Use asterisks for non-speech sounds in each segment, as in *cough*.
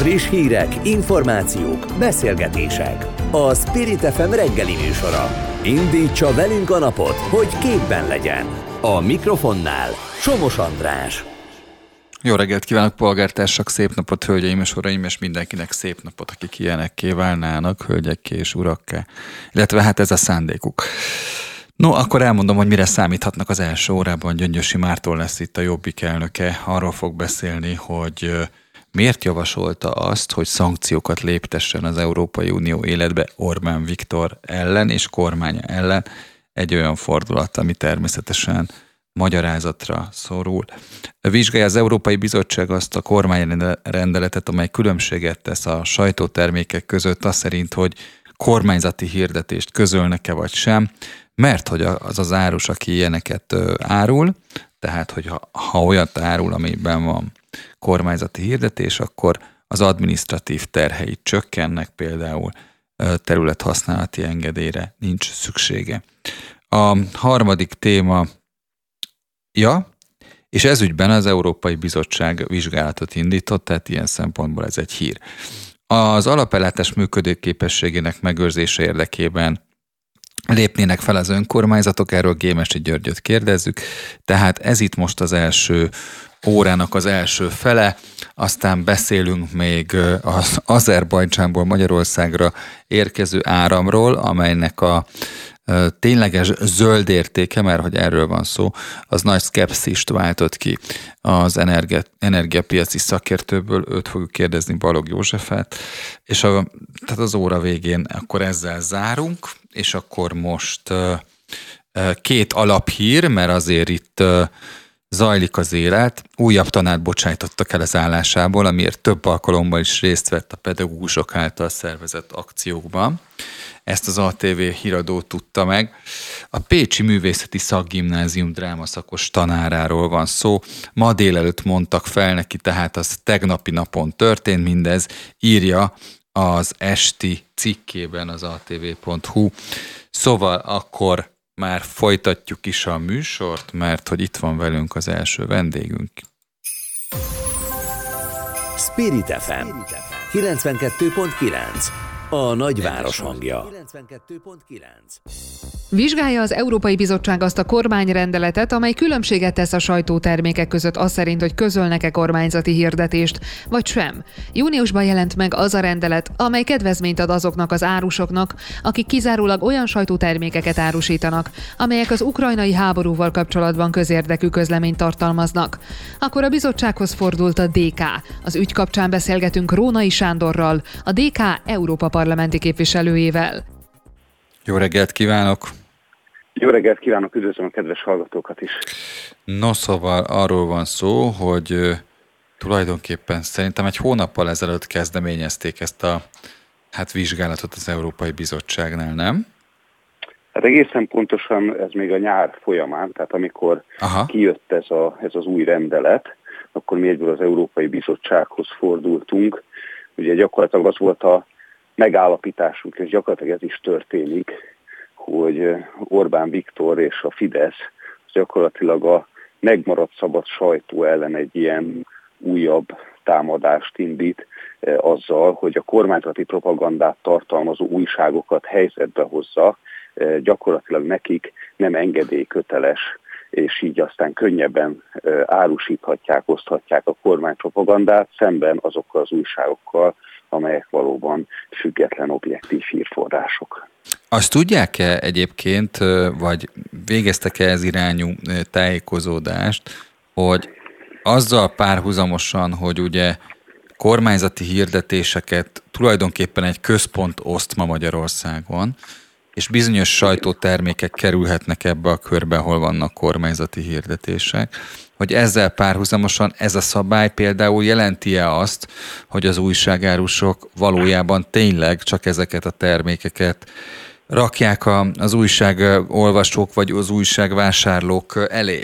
Friss hírek, információk, beszélgetések. A Spirit FM reggeli műsora. Indítsa velünk a napot, hogy képben legyen. A mikrofonnál Somos András. Jó reggelt kívánok, polgártársak, szép napot, hölgyeim és uraim, és mindenkinek szép napot, akik ilyenekké válnának, hölgyekké és urakká. Illetve hát ez a szándékuk. No, akkor elmondom, hogy mire számíthatnak az első órában. Gyöngyösi Mártól lesz itt a Jobbik elnöke. Arról fog beszélni, hogy miért javasolta azt, hogy szankciókat léptessen az Európai Unió életbe Orbán Viktor ellen és kormánya ellen. Egy olyan fordulat, ami természetesen magyarázatra szorul. Vizsgálja az Európai Bizottság azt a kormányrendeletet, amely különbséget tesz a sajtótermékek között, az szerint, hogy kormányzati hirdetést közölnek-e vagy sem, mert hogy az az árus, aki ilyeneket árul, tehát hogy ha, ha olyat árul, amiben van kormányzati hirdetés, akkor az administratív terheit csökkennek, például területhasználati engedélyre nincs szüksége. A harmadik téma, ja, és ezügyben az Európai Bizottság vizsgálatot indított, tehát ilyen szempontból ez egy hír. Az alapellátás működőképességének megőrzése érdekében lépnének fel az önkormányzatok, erről Gémesi Györgyöt kérdezzük. Tehát ez itt most az első órának az első fele, aztán beszélünk még az Azerbajdzsánból Magyarországra érkező áramról, amelynek a tényleges zöld értéke, mert hogy erről van szó, az nagy szkepszist váltott ki. Az energia, energiapiaci szakértőből, őt fogjuk kérdezni Balog Józsefet, és a, tehát az óra végén akkor ezzel zárunk, és akkor most két alaphír, mert azért itt zajlik az élet. Újabb tanát bocsájtottak el az állásából, amiért több alkalommal is részt vett a pedagógusok által szervezett akciókban. Ezt az ATV híradó tudta meg. A Pécsi Művészeti Szakgimnázium drámaszakos tanáráról van szó. Ma délelőtt mondtak fel neki, tehát az tegnapi napon történt mindez, írja az esti cikkében az atv.hu. Szóval akkor már folytatjuk is a műsort, mert hogy itt van velünk az első vendégünk. Spirit FM 92.9 a nagyváros hangja. Vizsgálja az Európai Bizottság azt a kormányrendeletet, amely különbséget tesz a sajtótermékek között az szerint, hogy közölnek-e kormányzati hirdetést, vagy sem. Júniusban jelent meg az a rendelet, amely kedvezményt ad azoknak az árusoknak, akik kizárólag olyan sajtótermékeket árusítanak, amelyek az ukrajnai háborúval kapcsolatban közérdekű közleményt tartalmaznak. Akkor a bizottsághoz fordult a DK. Az ügy kapcsán beszélgetünk Rónai Sándorral, a DK Európa parlamenti képviselőjével. Jó reggelt kívánok! Jó reggelt kívánok, üdvözlöm a kedves hallgatókat is! No, szóval arról van szó, hogy tulajdonképpen szerintem egy hónappal ezelőtt kezdeményezték ezt a hát vizsgálatot az Európai Bizottságnál, nem? Hát egészen pontosan ez még a nyár folyamán, tehát amikor Aha. kijött ez, a, ez az új rendelet, akkor mi egyből az Európai Bizottsághoz fordultunk. Ugye gyakorlatilag az volt a megállapításunk, és gyakorlatilag ez is történik, hogy Orbán Viktor és a Fidesz gyakorlatilag a megmaradt szabad sajtó ellen egy ilyen újabb támadást indít azzal, hogy a kormányzati propagandát tartalmazó újságokat helyzetbe hozza, gyakorlatilag nekik nem engedélyköteles, és így aztán könnyebben árusíthatják, oszthatják a kormánypropagandát szemben azokkal az újságokkal, amelyek valóban független objektív hírforrások. Azt tudják-e egyébként, vagy végeztek-e ez irányú tájékozódást, hogy azzal párhuzamosan, hogy ugye kormányzati hirdetéseket tulajdonképpen egy központ oszt ma Magyarországon, és bizonyos sajtótermékek kerülhetnek ebbe a körbe, ahol vannak kormányzati hirdetések, hogy ezzel párhuzamosan ez a szabály például jelenti-e azt, hogy az újságárusok valójában tényleg csak ezeket a termékeket rakják a, az újságolvasók vagy az újságvásárlók elé?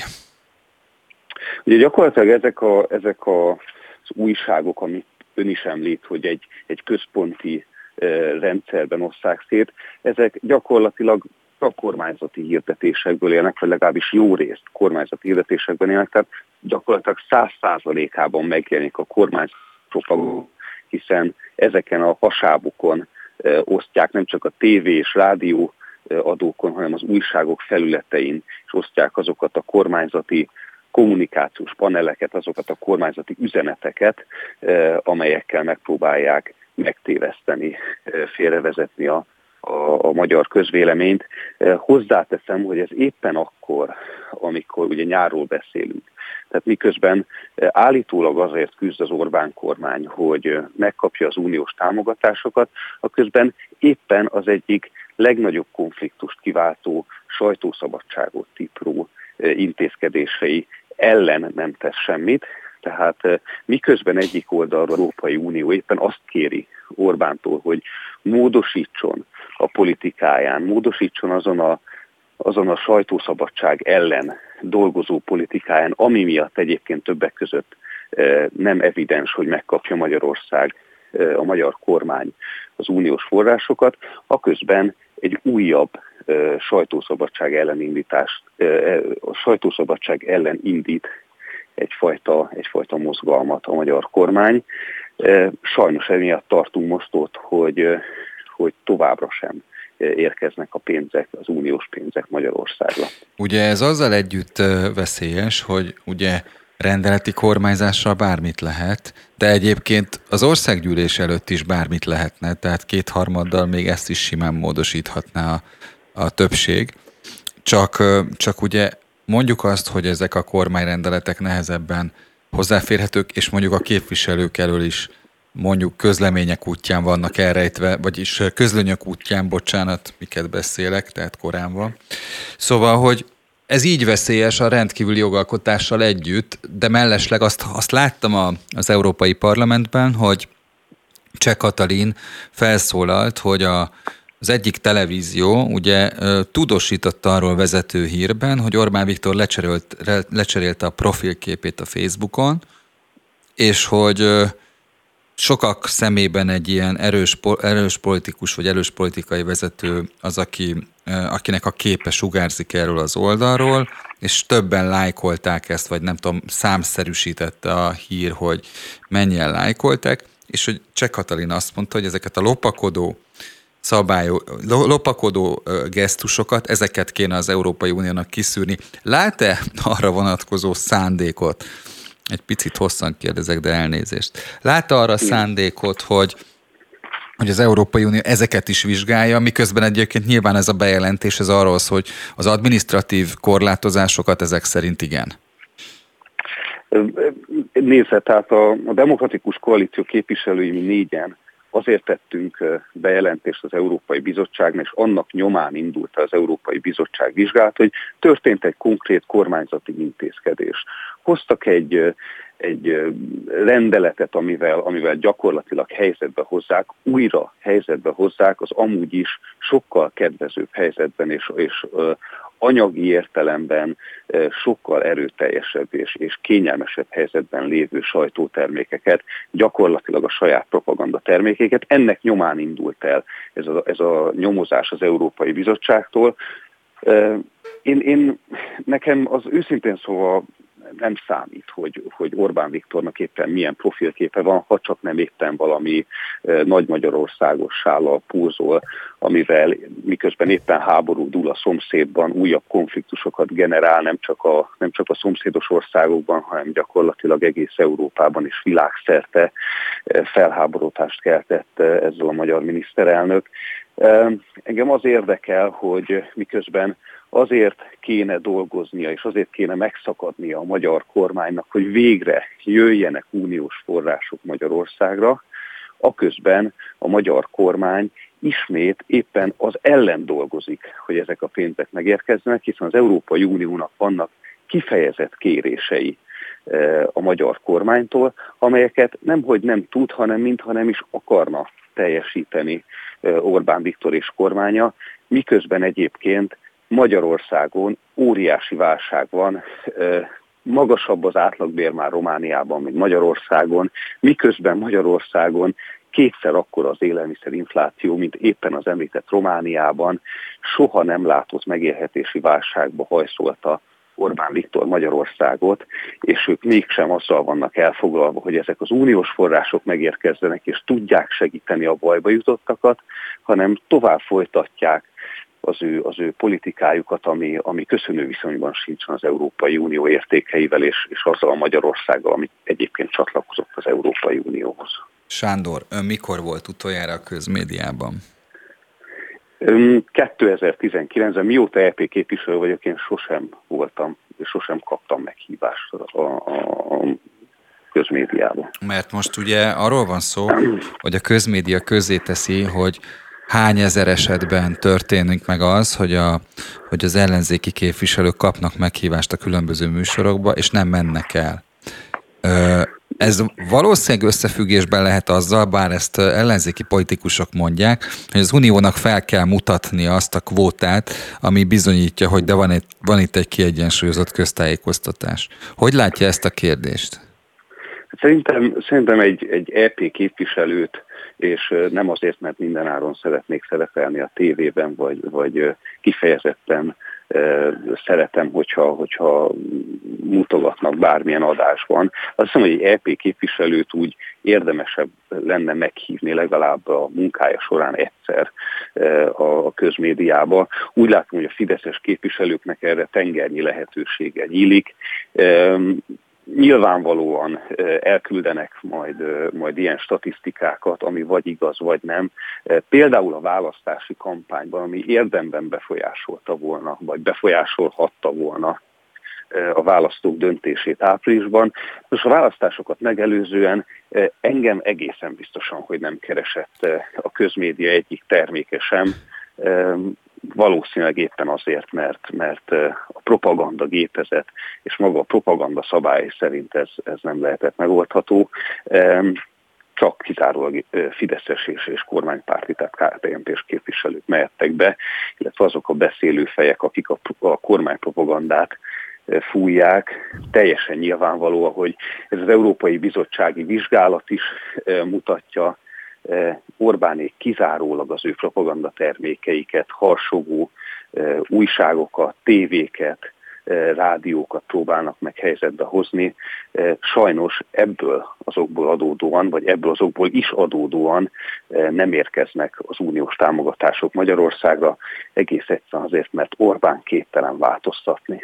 Ugye gyakorlatilag ezek, a, ezek a, az újságok, amit ön is említ, hogy egy, egy központi rendszerben osszák szét, ezek gyakorlatilag a kormányzati hirdetésekből élnek, vagy legalábbis jó részt kormányzati hirdetésekben élnek, tehát gyakorlatilag száz százalékában megjelenik a propaganda, hiszen ezeken a hasábukon osztják nem csak a tévé és rádió adókon, hanem az újságok felületein, és osztják azokat a kormányzati kommunikációs paneleket, azokat a kormányzati üzeneteket, amelyekkel megpróbálják megtéveszteni, félrevezetni a, a, a magyar közvéleményt. Hozzáteszem, hogy ez éppen akkor, amikor ugye nyáról beszélünk. Tehát miközben állítólag azért küzd az Orbán kormány, hogy megkapja az uniós támogatásokat, a közben éppen az egyik legnagyobb konfliktust kiváltó sajtószabadságot tipró intézkedései ellen nem tesz semmit, tehát miközben egyik oldalról Európai Unió éppen azt kéri Orbántól, hogy módosítson a politikáján, módosítson azon a, azon a sajtószabadság ellen dolgozó politikáján, ami miatt egyébként többek között nem evidens, hogy megkapja Magyarország, a magyar kormány az uniós forrásokat, a közben egy újabb sajtószabadság ellen indítást, a sajtószabadság ellen indít egyfajta, egyfajta mozgalmat a magyar kormány. Sajnos emiatt tartunk most ott, hogy, hogy továbbra sem érkeznek a pénzek, az uniós pénzek Magyarországra. Ugye ez azzal együtt veszélyes, hogy ugye rendeleti kormányzással bármit lehet, de egyébként az országgyűlés előtt is bármit lehetne, tehát kétharmaddal még ezt is simán módosíthatná a, a többség. Csak, csak ugye mondjuk azt, hogy ezek a kormányrendeletek nehezebben hozzáférhetők, és mondjuk a képviselők elől is mondjuk közlemények útján vannak elrejtve, vagyis közlönyök útján, bocsánat, miket beszélek, tehát korán van. Szóval, hogy ez így veszélyes a rendkívüli jogalkotással együtt, de mellesleg azt, azt láttam a, az Európai Parlamentben, hogy Cseh Katalin felszólalt, hogy a, az egyik televízió ugye tudósította arról vezető hírben, hogy Orbán Viktor lecserélt, lecserélte a profilképét a Facebookon, és hogy sokak szemében egy ilyen erős, erős politikus vagy erős politikai vezető az, aki, akinek a képe sugárzik erről az oldalról, és többen lájkolták ezt, vagy nem tudom, számszerűsítette a hír, hogy mennyien lájkolták, és hogy Cseh Katalin azt mondta, hogy ezeket a lopakodó szabályok, lopakodó gesztusokat, ezeket kéne az Európai Uniónak kiszűrni. Lát-e arra vonatkozó szándékot, egy picit hosszan kérdezek, de elnézést. Látta arra szándékot, hogy hogy az Európai Unió ezeket is vizsgálja, miközben egyébként nyilván ez a bejelentés ez arról szól, hogy az administratív korlátozásokat ezek szerint igen. Nézze, tehát a, a demokratikus koalíció képviselői mi négyen azért tettünk bejelentést az Európai Bizottságnak, és annak nyomán indult az Európai Bizottság vizsgálat, hogy történt egy konkrét kormányzati intézkedés. Hoztak egy, egy rendeletet, amivel, amivel gyakorlatilag helyzetbe hozzák, újra helyzetbe hozzák az amúgy is sokkal kedvezőbb helyzetben és, és anyagi értelemben sokkal erőteljesebb és, és kényelmesebb helyzetben lévő sajtótermékeket, gyakorlatilag a saját propaganda termékeket. Ennek nyomán indult el ez a, ez a nyomozás az Európai Bizottságtól. Én, én, nekem az őszintén szóval nem számít, hogy, hogy Orbán Viktornak éppen milyen profilképe van, ha csak nem éppen valami nagy Magyarországos sállal púzol, amivel miközben éppen háború dúl a szomszédban, újabb konfliktusokat generál, nem csak, a, nem csak a szomszédos országokban, hanem gyakorlatilag egész Európában és világszerte felháborodást keltett ezzel a magyar miniszterelnök. Engem az érdekel, hogy miközben azért kéne dolgoznia, és azért kéne megszakadnia a magyar kormánynak, hogy végre jöjjenek uniós források Magyarországra, aközben a magyar kormány ismét éppen az ellen dolgozik, hogy ezek a pénzek megérkezzenek, hiszen az Európai Uniónak vannak kifejezett kérései e, a magyar kormánytól, amelyeket nemhogy nem tud, hanem mintha nem is akarna teljesíteni e, Orbán Viktor és kormánya, miközben egyébként Magyarországon óriási válság van, magasabb az átlagbér már Romániában, mint Magyarországon, miközben Magyarországon kétszer akkor az élelmiszerinfláció, mint éppen az említett Romániában, soha nem látott megélhetési válságba hajszolta Orbán Viktor Magyarországot, és ők mégsem azzal vannak elfoglalva, hogy ezek az uniós források megérkezzenek, és tudják segíteni a bajba jutottakat, hanem tovább folytatják az ő, az ő politikájukat, ami, ami köszönő viszonyban sincsen az Európai Unió értékeivel, és, és azzal a Magyarországgal, ami egyébként csatlakozott az Európai Unióhoz. Sándor, ön mikor volt utoljára a közmédiában? 2019-ben, mióta EP képviselő vagyok, én sosem voltam, sosem kaptam meghívást a, a, a közmédiában. Mert most ugye arról van szó, hogy a közmédia közé teszi, hogy hány ezer esetben történik meg az, hogy, a, hogy az ellenzéki képviselők kapnak meghívást a különböző műsorokba, és nem mennek el. Ö, ez valószínűleg összefüggésben lehet azzal, bár ezt ellenzéki politikusok mondják, hogy az uniónak fel kell mutatni azt a kvótát, ami bizonyítja, hogy de van, egy, van itt egy kiegyensúlyozott köztájékoztatás. Hogy látja ezt a kérdést? Szerintem, szerintem egy, egy EP képviselőt, és nem azért, mert mindenáron szeretnék szerepelni a tévében, vagy, vagy kifejezetten szeretem, hogyha, hogyha mutogatnak bármilyen adásban. Azt hiszem, hogy egy EP képviselőt úgy érdemesebb lenne meghívni legalább a munkája során egyszer a közmédiába. Úgy látom, hogy a fideszes képviselőknek erre tengernyi lehetősége nyílik nyilvánvalóan elküldenek majd, majd ilyen statisztikákat, ami vagy igaz, vagy nem. Például a választási kampányban, ami érdemben befolyásolta volna, vagy befolyásolhatta volna a választók döntését áprilisban. Most a választásokat megelőzően engem egészen biztosan, hogy nem keresett a közmédia egyik terméke sem valószínűleg éppen azért, mert, mert a propaganda gépezet és maga a propaganda szabály szerint ez, ez nem lehetett megoldható. Csak kizárólag Fideszes és, és kormánypárti, tehát KPMP-s képviselők mehettek be, illetve azok a beszélő fejek, akik a, a kormánypropagandát fújják. Teljesen nyilvánvaló, hogy ez az Európai Bizottsági Vizsgálat is mutatja, Orbánék kizárólag az ő propaganda termékeiket, harsogó eh, újságokat, tévéket, eh, rádiókat próbálnak meg helyzetbe hozni. Sajnos ebből azokból adódóan, vagy ebből azokból is adódóan nem érkeznek az uniós támogatások Magyarországra, egész egyszerűen azért, mert Orbán képtelen változtatni.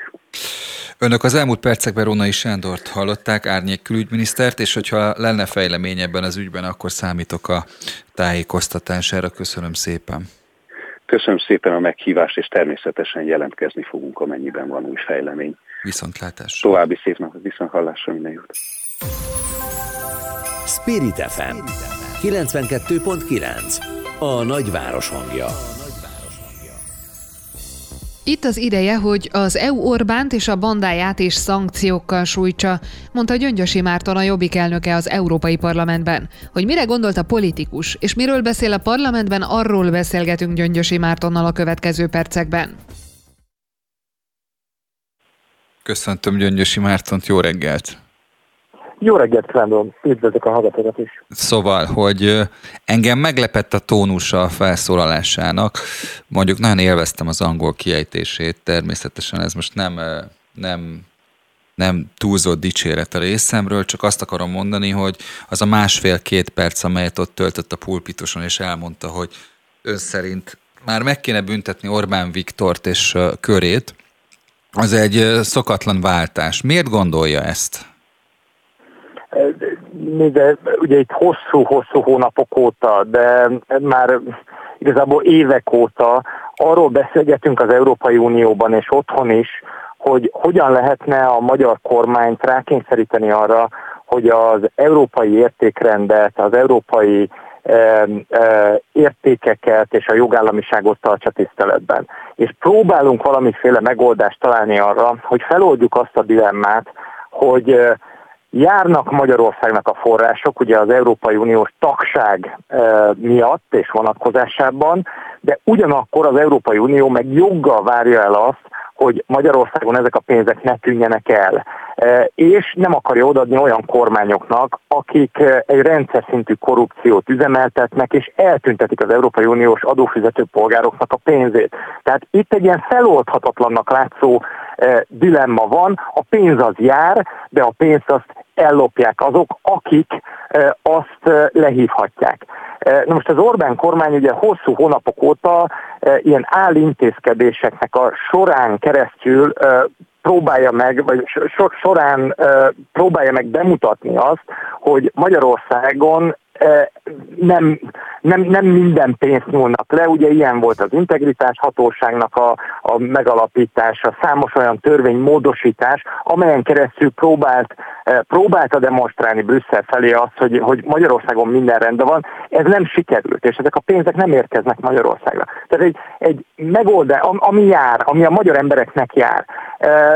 Önök az elmúlt percekben Rónai Sándort hallották, árnyék külügyminisztert, és hogyha lenne fejlemény ebben az ügyben, akkor számítok a tájékoztatására. Köszönöm szépen. Köszönöm szépen a meghívást, és természetesen jelentkezni fogunk, amennyiben van új fejlemény. Viszontlátás. További szép napot, viszont hallásra minden jót. Spirit FM 92.9 A nagyváros hangja. Itt az ideje, hogy az EU Orbánt és a bandáját is szankciókkal sújtsa, mondta Gyöngyösi Márton a Jobbik elnöke az Európai Parlamentben. Hogy mire gondolt a politikus, és miről beszél a parlamentben, arról beszélgetünk Gyöngyösi Mártonnal a következő percekben. Köszöntöm Gyöngyösi Mártont, jó reggelt! Jó reggelt kívánom, üdvözlök a hallgatókat is. Szóval, hogy engem meglepett a tónusa a felszólalásának. Mondjuk nagyon élveztem az angol kiejtését, természetesen ez most nem, nem nem túlzott dicséret a részemről, csak azt akarom mondani, hogy az a másfél-két perc, amelyet ott töltött a pulpitoson, és elmondta, hogy ön szerint már meg kéne büntetni Orbán Viktort és körét, az egy szokatlan váltás. Miért gondolja ezt? De ugye itt hosszú-hosszú hónapok óta, de már igazából évek óta arról beszélgetünk az Európai Unióban és otthon is, hogy hogyan lehetne a magyar kormányt rákényszeríteni arra, hogy az európai értékrendet, az európai e, e, értékeket és a jogállamiságot tartsa tiszteletben. És próbálunk valamiféle megoldást találni arra, hogy feloldjuk azt a dilemmát, hogy Járnak Magyarországnak a források, ugye az Európai Uniós tagság miatt és vonatkozásában, de ugyanakkor az Európai Unió meg joggal várja el azt, hogy Magyarországon ezek a pénzek ne tűnjenek el. E, és nem akarja odaadni olyan kormányoknak, akik e, egy rendszer szintű korrupciót üzemeltetnek, és eltüntetik az Európai Uniós adófizető polgároknak a pénzét. Tehát itt egy ilyen feloldhatatlannak látszó e, dilemma van, a pénz az jár, de a pénzt azt ellopják azok, akik azt lehívhatják. Na most az Orbán kormány ugye hosszú hónapok óta ilyen állintézkedéseknek a során keresztül próbálja meg, vagy során próbálja meg bemutatni azt, hogy Magyarországon nem, nem, nem minden pénzt nyúlnak le, ugye ilyen volt az integritás hatóságnak a, a megalapítása, számos olyan törvénymódosítás, amelyen keresztül próbált, próbálta demonstrálni Brüsszel felé azt, hogy, hogy Magyarországon minden rendben van, ez nem sikerült, és ezek a pénzek nem érkeznek Magyarországra. Tehát egy, egy megoldás, ami jár, ami a magyar embereknek jár,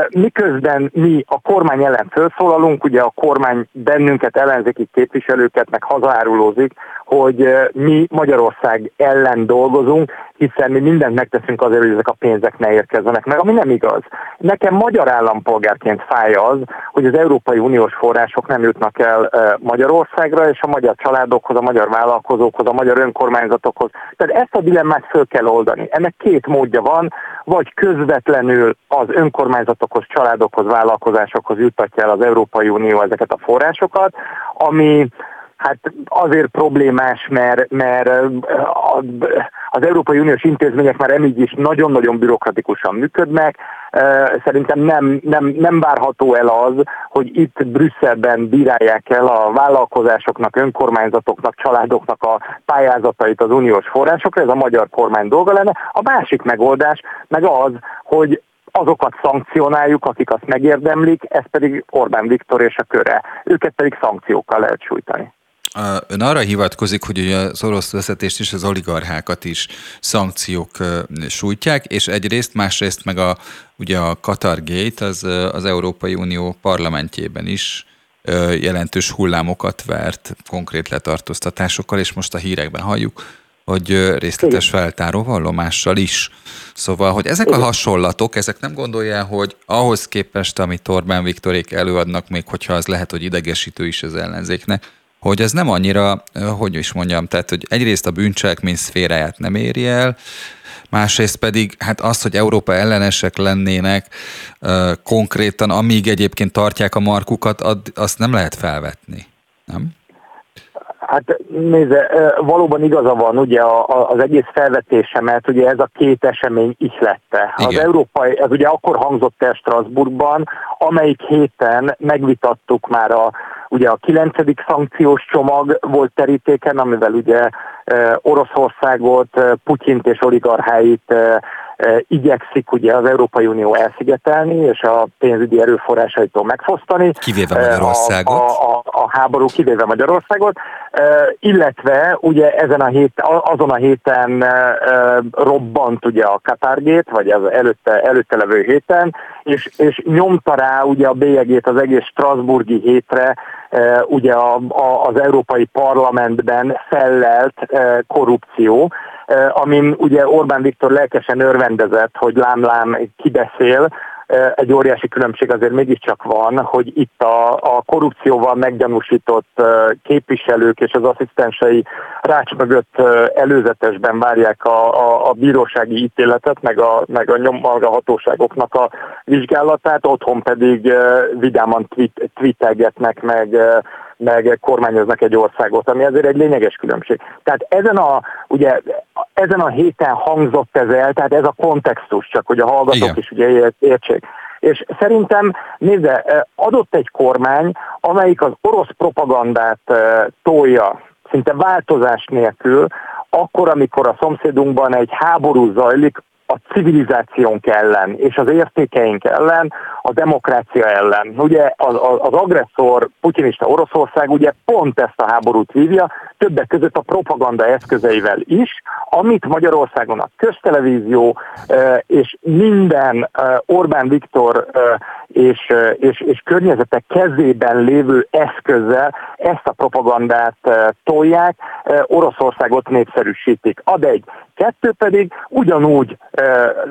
miközben mi a kormány ellen felszólalunk, ugye a kormány bennünket, ellenzéki képviselőket meg hazaárulózik, hogy mi Magyarország ellen dolgozunk, hiszen mi mindent megteszünk azért, hogy ezek a pénzek ne érkezzenek meg, ami nem igaz. Nekem magyar állampolgárként fáj az, hogy az Európai Uniós források nem jutnak el Magyarországra, és a magyar családokhoz, a magyar vállalkozókhoz, a magyar önkormányzatokhoz. Tehát ezt a dilemmát föl kell oldani. Ennek két módja van, vagy közvetlenül az önkormányzatokhoz, családokhoz, vállalkozásokhoz juttatja el az Európai Unió ezeket a forrásokat, ami hát azért problémás, mert, mert az Európai Uniós intézmények már emígy is nagyon-nagyon bürokratikusan működnek. Szerintem nem, nem, nem várható el az, hogy itt Brüsszelben bírálják el a vállalkozásoknak, önkormányzatoknak, családoknak a pályázatait az uniós forrásokra, ez a magyar kormány dolga lenne. A másik megoldás meg az, hogy azokat szankcionáljuk, akik azt megérdemlik, ez pedig Orbán Viktor és a köre. Őket pedig szankciókkal lehet sújtani. Ön arra hivatkozik, hogy az orosz vezetést és az oligarchákat is szankciók sújtják, és egyrészt, másrészt meg a, ugye a Qatar Gate az, az Európai Unió parlamentjében is jelentős hullámokat vert konkrét letartóztatásokkal, és most a hírekben halljuk, hogy részletes feltáró vallomással is. Szóval, hogy ezek a hasonlatok, ezek nem gondolja, hogy ahhoz képest, amit Orbán Viktorék előadnak, még hogyha az lehet, hogy idegesítő is az ellenzéknek, hogy ez nem annyira, hogy is mondjam, tehát, hogy egyrészt a bűncselekmény szféráját nem éri el, másrészt pedig hát az, hogy Európa ellenesek lennének konkrétan, amíg egyébként tartják a markukat, azt nem lehet felvetni, nem? Hát nézze, valóban igaza van ugye az egész felvetésemet, ugye ez a két esemény ihlette. Igen. Az európai, ez ugye akkor hangzott el Strasbourgban, amelyik héten megvitattuk már a, ugye a kilencedik szankciós csomag volt terítéken, amivel ugye Oroszországot, Putyint és oligarcháit igyekszik ugye az Európai Unió elszigetelni, és a pénzügyi erőforrásaitól megfosztani. Kivéve Magyarországot. A, a, a háború kivéve Magyarországot, illetve ugye ezen a hét, azon a héten robbant ugye a Katargét, vagy az előtte, előtte levő héten, és, és nyomta rá ugye a bélyegét az egész Strasburgi hétre, ugye a, a, az Európai Parlamentben fellelt korrupció, amin ugye Orbán Viktor lelkesen örvendezett, hogy lám-lám kibeszél, egy óriási különbség azért mégiscsak van, hogy itt a, a korrupcióval meggyanúsított képviselők és az asszisztensei rács mögött előzetesben várják a, a, a bírósági ítéletet, meg a, meg a nyomhallgatóságoknak a vizsgálatát, otthon pedig vidáman tweet, tweetelgetnek, meg meg kormányoznak egy országot, ami azért egy lényeges különbség. Tehát ezen a, ugye, ezen a héten hangzott ez el, tehát ez a kontextus, csak hogy a hallgatók Igen. is ugye értsék. És szerintem, nézze, adott egy kormány, amelyik az orosz propagandát tolja szinte változás nélkül, akkor, amikor a szomszédunkban egy háború zajlik, a civilizációnk ellen és az értékeink ellen, a demokrácia ellen. Ugye az, az agresszor, putinista Oroszország ugye pont ezt a háborút vívja, többek között a propaganda eszközeivel is, amit Magyarországon a köztelevízió és minden Orbán Viktor és, és, és környezetek kezében lévő eszközzel ezt a propagandát tolják, Oroszországot népszerűsítik. Ad egy. Kettő pedig ugyanúgy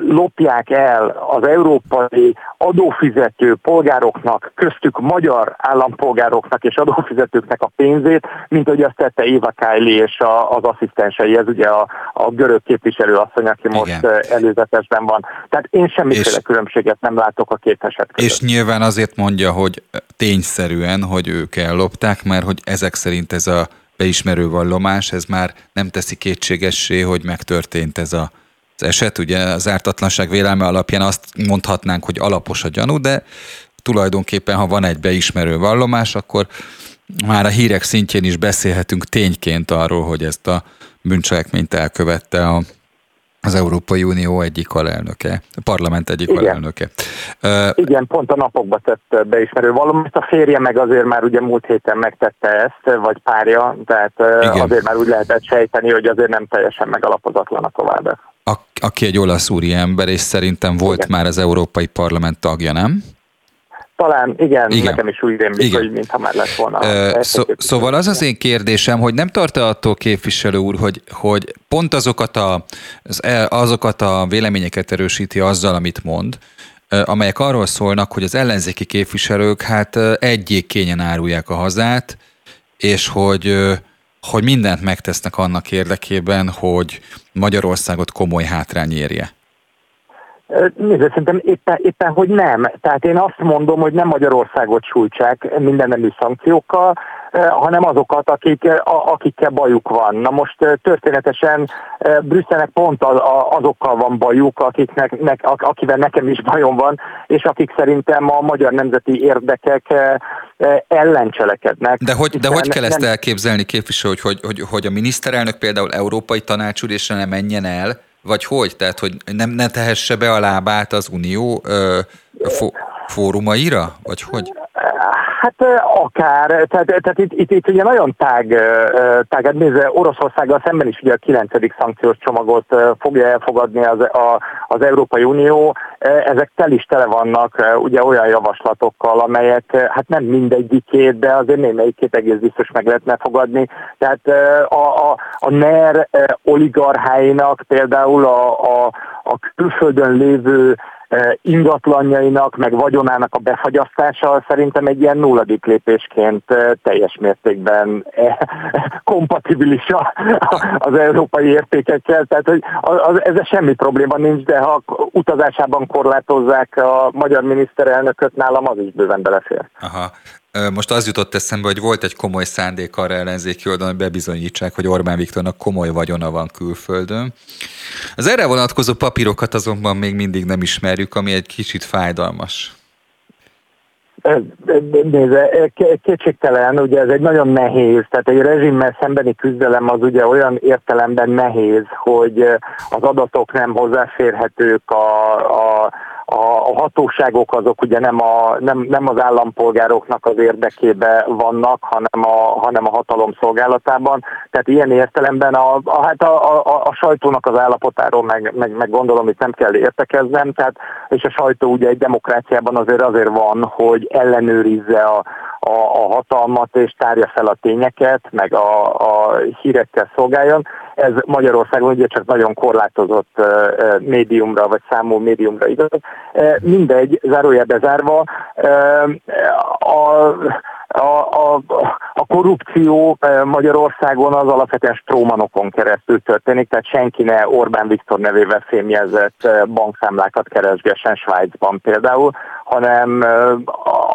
lopják el az európai adófizető polgároknak, köztük magyar állampolgároknak és adófizetőknek a pénzét, mint hogy azt tette Éva Kylie és a, az asszisztensei, ez ugye a, a görög képviselő asszony, aki most Igen. előzetesben van. Tehát én semmiféle és, különbséget nem látok a két eset között. És nyilván azért mondja, hogy tényszerűen, hogy ők ellopták, mert hogy ezek szerint ez a beismerő vallomás, ez már nem teszi kétségessé, hogy megtörtént ez a az eset. Ugye az ártatlanság vélelme alapján azt mondhatnánk, hogy alapos a gyanú, de tulajdonképpen, ha van egy beismerő vallomás, akkor már a hírek szintjén is beszélhetünk tényként arról, hogy ezt a bűncselekményt elkövette a, az Európai Unió egyik alelnöke, a parlament egyik Igen. alelnöke. Igen, pont a napokba tett beismerő valami. A férje meg azért már ugye múlt héten megtette ezt, vagy párja, tehát Igen. azért már úgy lehetett sejteni, hogy azért nem teljesen megalapozatlan a tovább. A, aki egy olasz ember, és szerintem volt Igen. már az Európai Parlament tagja, nem? Talán igen, igen. nekem is úgy rémlik, hogy mintha már lett volna. Uh, szó, szóval az az én kérdésem, hogy nem tart-e attól képviselő úr, hogy, hogy pont azokat a, az, azokat a véleményeket erősíti azzal, amit mond, amelyek arról szólnak, hogy az ellenzéki képviselők hát egyik kényen árulják a hazát, és hogy, hogy mindent megtesznek annak érdekében, hogy Magyarországot komoly hátrány érje. Nézd, szerintem éppen, éppen, hogy nem. Tehát én azt mondom, hogy nem Magyarországot sújtsák minden nemű szankciókkal, hanem azokat, akik, akikkel bajuk van. Na most történetesen Brüsszelnek pont azokkal van bajuk, akiknek, nek, akivel nekem is bajom van, és akik szerintem a magyar nemzeti érdekek ellen cselekednek. De hogy, de hogy kell ezt elképzelni, képviselő, hogy, hogy, hogy, hogy a miniszterelnök például európai tanácsülésre nem menjen el, vagy hogy? Tehát, hogy nem, ne tehesse be a lábát az Unió ö, fó, fórumaira? Vagy hogy? Hát akár, tehát, tehát itt, itt, itt ugye nagyon tág, tág hát nézze, Oroszországgal szemben is ugye a 9. szankciós csomagot fogja elfogadni az, a, az Európai Unió. Ezek tel is tele vannak ugye olyan javaslatokkal, amelyek hát nem mindegyikét, de azért némelyikét egész biztos meg lehetne fogadni. Tehát a, a, a NER oligarcháinak például a, a, a külföldön lévő ingatlanjainak, meg vagyonának a befagyasztása szerintem egy ilyen nulladik lépésként teljes mértékben kompatibilis az európai értékekkel, tehát hogy az, semmi probléma nincs, de ha utazásában korlátozzák a magyar miniszterelnököt, nálam az is bőven belefér. Aha. Most az jutott eszembe, hogy volt egy komoly szándék arra ellenzéki oldalon, hogy bebizonyítsák, hogy Orbán Viktornak komoly vagyona van külföldön. Az erre vonatkozó papírokat azonban még mindig nem ismerjük, ami egy kicsit fájdalmas. Nézze, kétségtelen, ugye ez egy nagyon nehéz, tehát egy rezsimmel szembeni küzdelem az ugye olyan értelemben nehéz, hogy az adatok nem hozzáférhetők, a, a a hatóságok azok ugye nem, a, nem, nem az állampolgároknak az érdekébe vannak, hanem a, hanem a hatalom szolgálatában. Tehát ilyen értelemben a, a, hát a, a, a sajtónak az állapotáról meg, meg, meg gondolom, itt nem kell értekeznem, tehát, és a sajtó ugye egy demokráciában azért azért van, hogy ellenőrizze a, a, a hatalmat és tárja fel a tényeket, meg a, a hírekkel szolgáljon. Ez Magyarországon ugye csak nagyon korlátozott médiumra, vagy számú médiumra igaz. Mindegy, zárójelbe zárva, a, a, a, a korrupció Magyarországon az alapvetően strómanokon keresztül történik, tehát senki ne Orbán Viktor nevével fémjelzett bankszámlákat keresgessen Svájcban például, hanem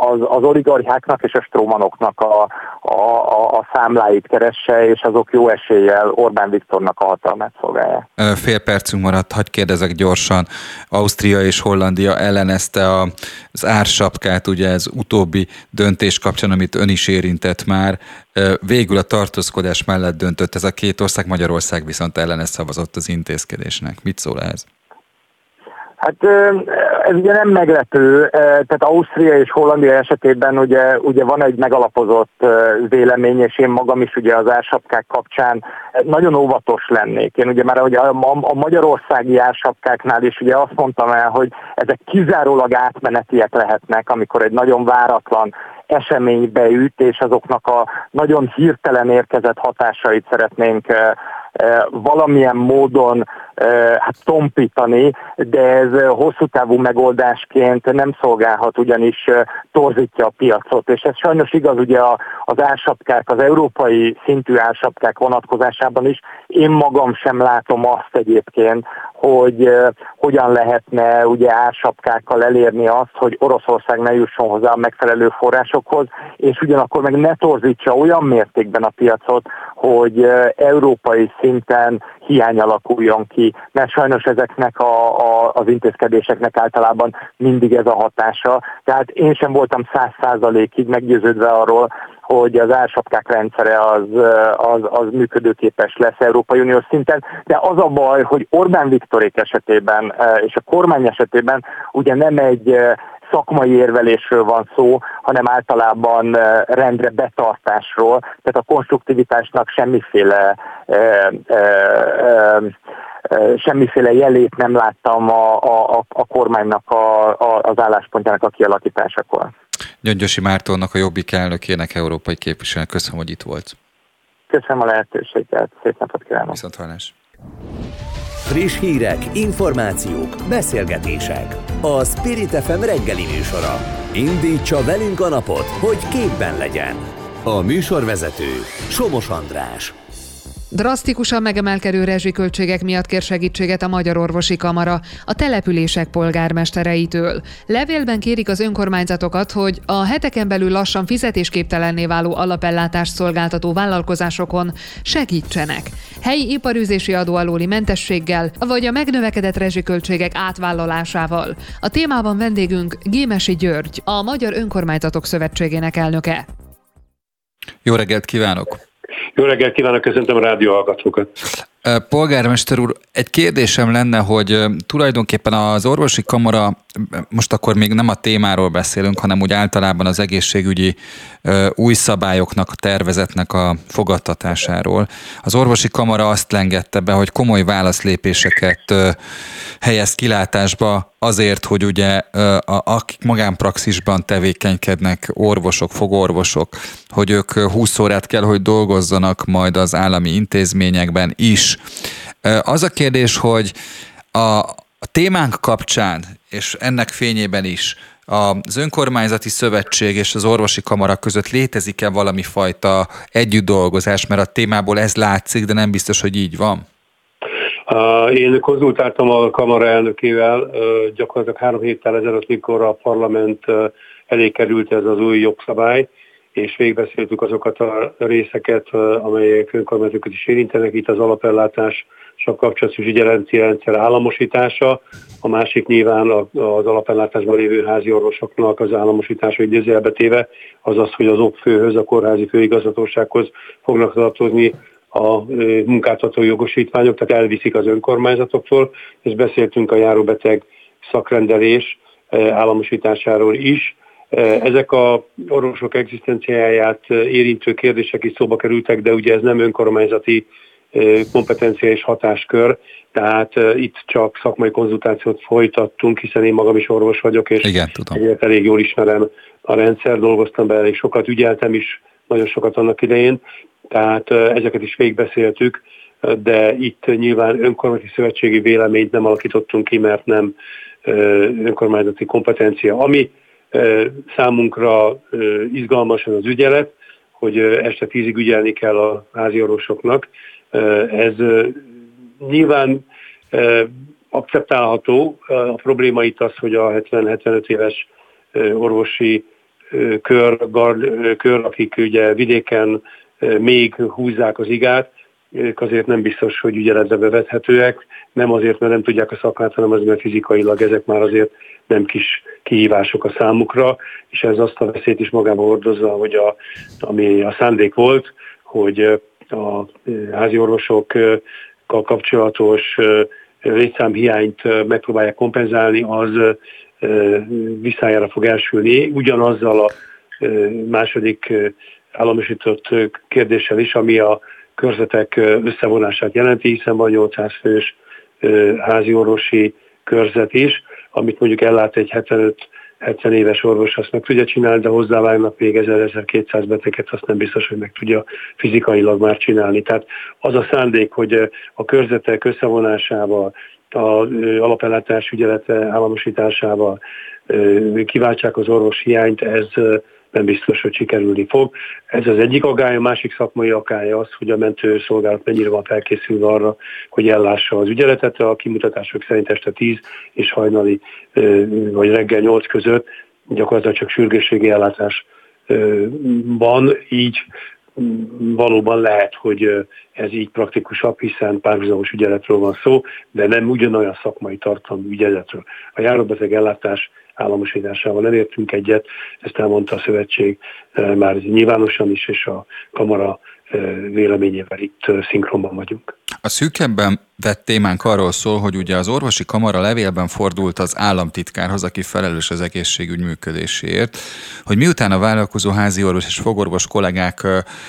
az, az oligarcháknak és a strómanoknak a, a, a számláit keresse, és azok jó eséllyel Orbán Viktornak a hatalmát szolgálják. Fél percünk maradt, hagyd kérdezek gyorsan. Ausztria és Hollandia ellenezte az ársapkát, ugye ez utóbbi döntés kapcsán, amit ön is érintett már. Végül a tartózkodás mellett döntött ez a két ország, Magyarország viszont ellene szavazott az intézkedésnek. Mit szól ez? Hát ez ugye nem meglepő, tehát Ausztria és Hollandia esetében ugye, ugye van egy megalapozott vélemény, és én magam is ugye az ársapkák kapcsán nagyon óvatos lennék. Én ugye már ugye a, magyarországi ársapkáknál is ugye azt mondtam el, hogy ezek kizárólag átmenetiek lehetnek, amikor egy nagyon váratlan eseménybe üt, és azoknak a nagyon hirtelen érkezett hatásait szeretnénk valamilyen módon hát tompítani, de ez hosszú távú megoldásként nem szolgálhat, ugyanis torzítja a piacot. És ez sajnos igaz ugye az ársapkák, az európai szintű ársapkák vonatkozásában is. Én magam sem látom azt egyébként, hogy hogyan lehetne ugye ársapkákkal elérni azt, hogy Oroszország ne jusson hozzá a megfelelő forrásokhoz, és ugyanakkor meg ne torzítsa olyan mértékben a piacot, hogy európai szinten hiány alakuljon ki, mert sajnos ezeknek a, a, az intézkedéseknek általában mindig ez a hatása. Tehát én sem voltam száz százalékig meggyőződve arról, hogy az ársapkák rendszere az, az, az működőképes lesz Európai Uniós szinten, de az a baj, hogy Orbán Viktorék esetében és a kormány esetében ugye nem egy szakmai érvelésről van szó, hanem általában rendre betartásról, tehát a konstruktivitásnak semmiféle semmiféle jelét nem láttam a, a, a kormánynak a, a, az álláspontjának a kialakításakor. Gyöngyösi Mártónak, a Jobbik elnökének, európai képviselőnek. Köszönöm, hogy itt volt. Köszönöm a lehetőséget, szép napot kívánok. Viszont hallás. Friss hírek, információk, beszélgetések. A Spirit FM reggeli műsora. Indítsa velünk a napot, hogy képben legyen. A műsorvezető Somos András. Drasztikusan megemelkedő rezsiköltségek miatt kér segítséget a Magyar Orvosi Kamara a települések polgármestereitől. Levélben kérik az önkormányzatokat, hogy a heteken belül lassan fizetésképtelenné váló alapellátást szolgáltató vállalkozásokon segítsenek. Helyi iparűzési adó alóli mentességgel, vagy a megnövekedett rezsiköltségek átvállalásával. A témában vendégünk Gémesi György, a Magyar Önkormányzatok Szövetségének elnöke. Jó reggelt kívánok! Jó reggelt kívánok, köszöntöm a rádió hallgatókat. Polgármester úr, egy kérdésem lenne, hogy tulajdonképpen az orvosi kamara, most akkor még nem a témáról beszélünk, hanem úgy általában az egészségügyi új szabályoknak, tervezetnek a fogadtatásáról. Az orvosi kamara azt lengette be, hogy komoly válaszlépéseket helyez kilátásba azért, hogy ugye akik magánpraxisban tevékenykednek, orvosok, fogorvosok, hogy ők 20 órát kell, hogy dolgozzanak majd az állami intézményekben is. Az a kérdés, hogy a, témánk kapcsán, és ennek fényében is, az önkormányzati szövetség és az orvosi kamara között létezik-e valami fajta együtt dolgozás, mert a témából ez látszik, de nem biztos, hogy így van? Én konzultáltam a kamara elnökével gyakorlatilag három héttel ezelőtt, mikor a parlament elé került ez az új jogszabály, és végigbeszéltük azokat a részeket, amelyek önkormányzatokat is érintenek, itt az alapellátás a kapcsolatos ügyelenti rendszer államosítása, a másik nyilván az alapellátásban lévő házi orvosoknak az államosítása idézőjelbe téve, az az, hogy az OPFőhöz, a kórházi főigazgatósághoz fognak tartozni a munkáltató jogosítványok, tehát elviszik az önkormányzatoktól, és beszéltünk a járóbeteg szakrendelés államosításáról is, ezek a orvosok egzisztenciáját érintő kérdések is szóba kerültek, de ugye ez nem önkormányzati kompetencia és hatáskör, tehát itt csak szakmai konzultációt folytattunk, hiszen én magam is orvos vagyok, és Igen, tudom. elég jól ismerem a rendszer, dolgoztam be elég sokat, ügyeltem is nagyon sokat annak idején, tehát ezeket is végigbeszéltük, de itt nyilván önkormányzati szövetségi véleményt nem alakítottunk ki, mert nem önkormányzati kompetencia. Ami Számunkra izgalmasan az ügyelet, hogy este tízig ügyelni kell a házi orvosoknak. Ez nyilván akceptálható. A probléma itt az, hogy a 70-75 éves orvosi kör, gard, kör, akik ugye vidéken még húzzák az igát, ők azért nem biztos, hogy ügyeletbe bevethetőek, nem azért, mert nem tudják a szakmát, hanem azért, mert fizikailag ezek már azért nem kis kihívások a számukra, és ez azt a veszélyt is magába hordozza, hogy a, ami a szándék volt, hogy a házi orvosokkal kapcsolatos létszámhiányt megpróbálják kompenzálni, az visszájára fog elsülni, ugyanazzal a második államosított kérdéssel is, ami a körzetek összevonását jelenti, hiszen van 800 fős házi orvosi körzet is, amit mondjuk ellát egy 75 70 éves orvos azt meg tudja csinálni, de hozzávágnak még 1200 beteget, azt nem biztos, hogy meg tudja fizikailag már csinálni. Tehát az a szándék, hogy a körzetek összevonásával, a alapellátás ügyelete államosításával kiváltsák az orvos hiányt, ez nem biztos, hogy sikerülni fog. Ez az egyik agály, a másik szakmai agály az, hogy a mentőszolgálat mennyire van felkészülve arra, hogy ellássa az ügyeletet. A kimutatások szerint este 10 és hajnali vagy reggel 8 között gyakorlatilag csak sürgősségi ellátás van, így valóban lehet, hogy ez így praktikusabb, hiszen párhuzamos ügyeletről van szó, de nem ugyanolyan szakmai tartalmú ügyeletről. A járóbeteg ellátás államosításával nem értünk egyet, ezt elmondta a szövetség már nyilvánosan is, és a kamara véleményével itt szinkronban vagyunk. A szűkebben vett témánk arról szól, hogy ugye az orvosi kamara levélben fordult az államtitkárhoz, aki felelős az egészségügy működéséért, hogy miután a vállalkozó házi orvos és fogorvos kollégák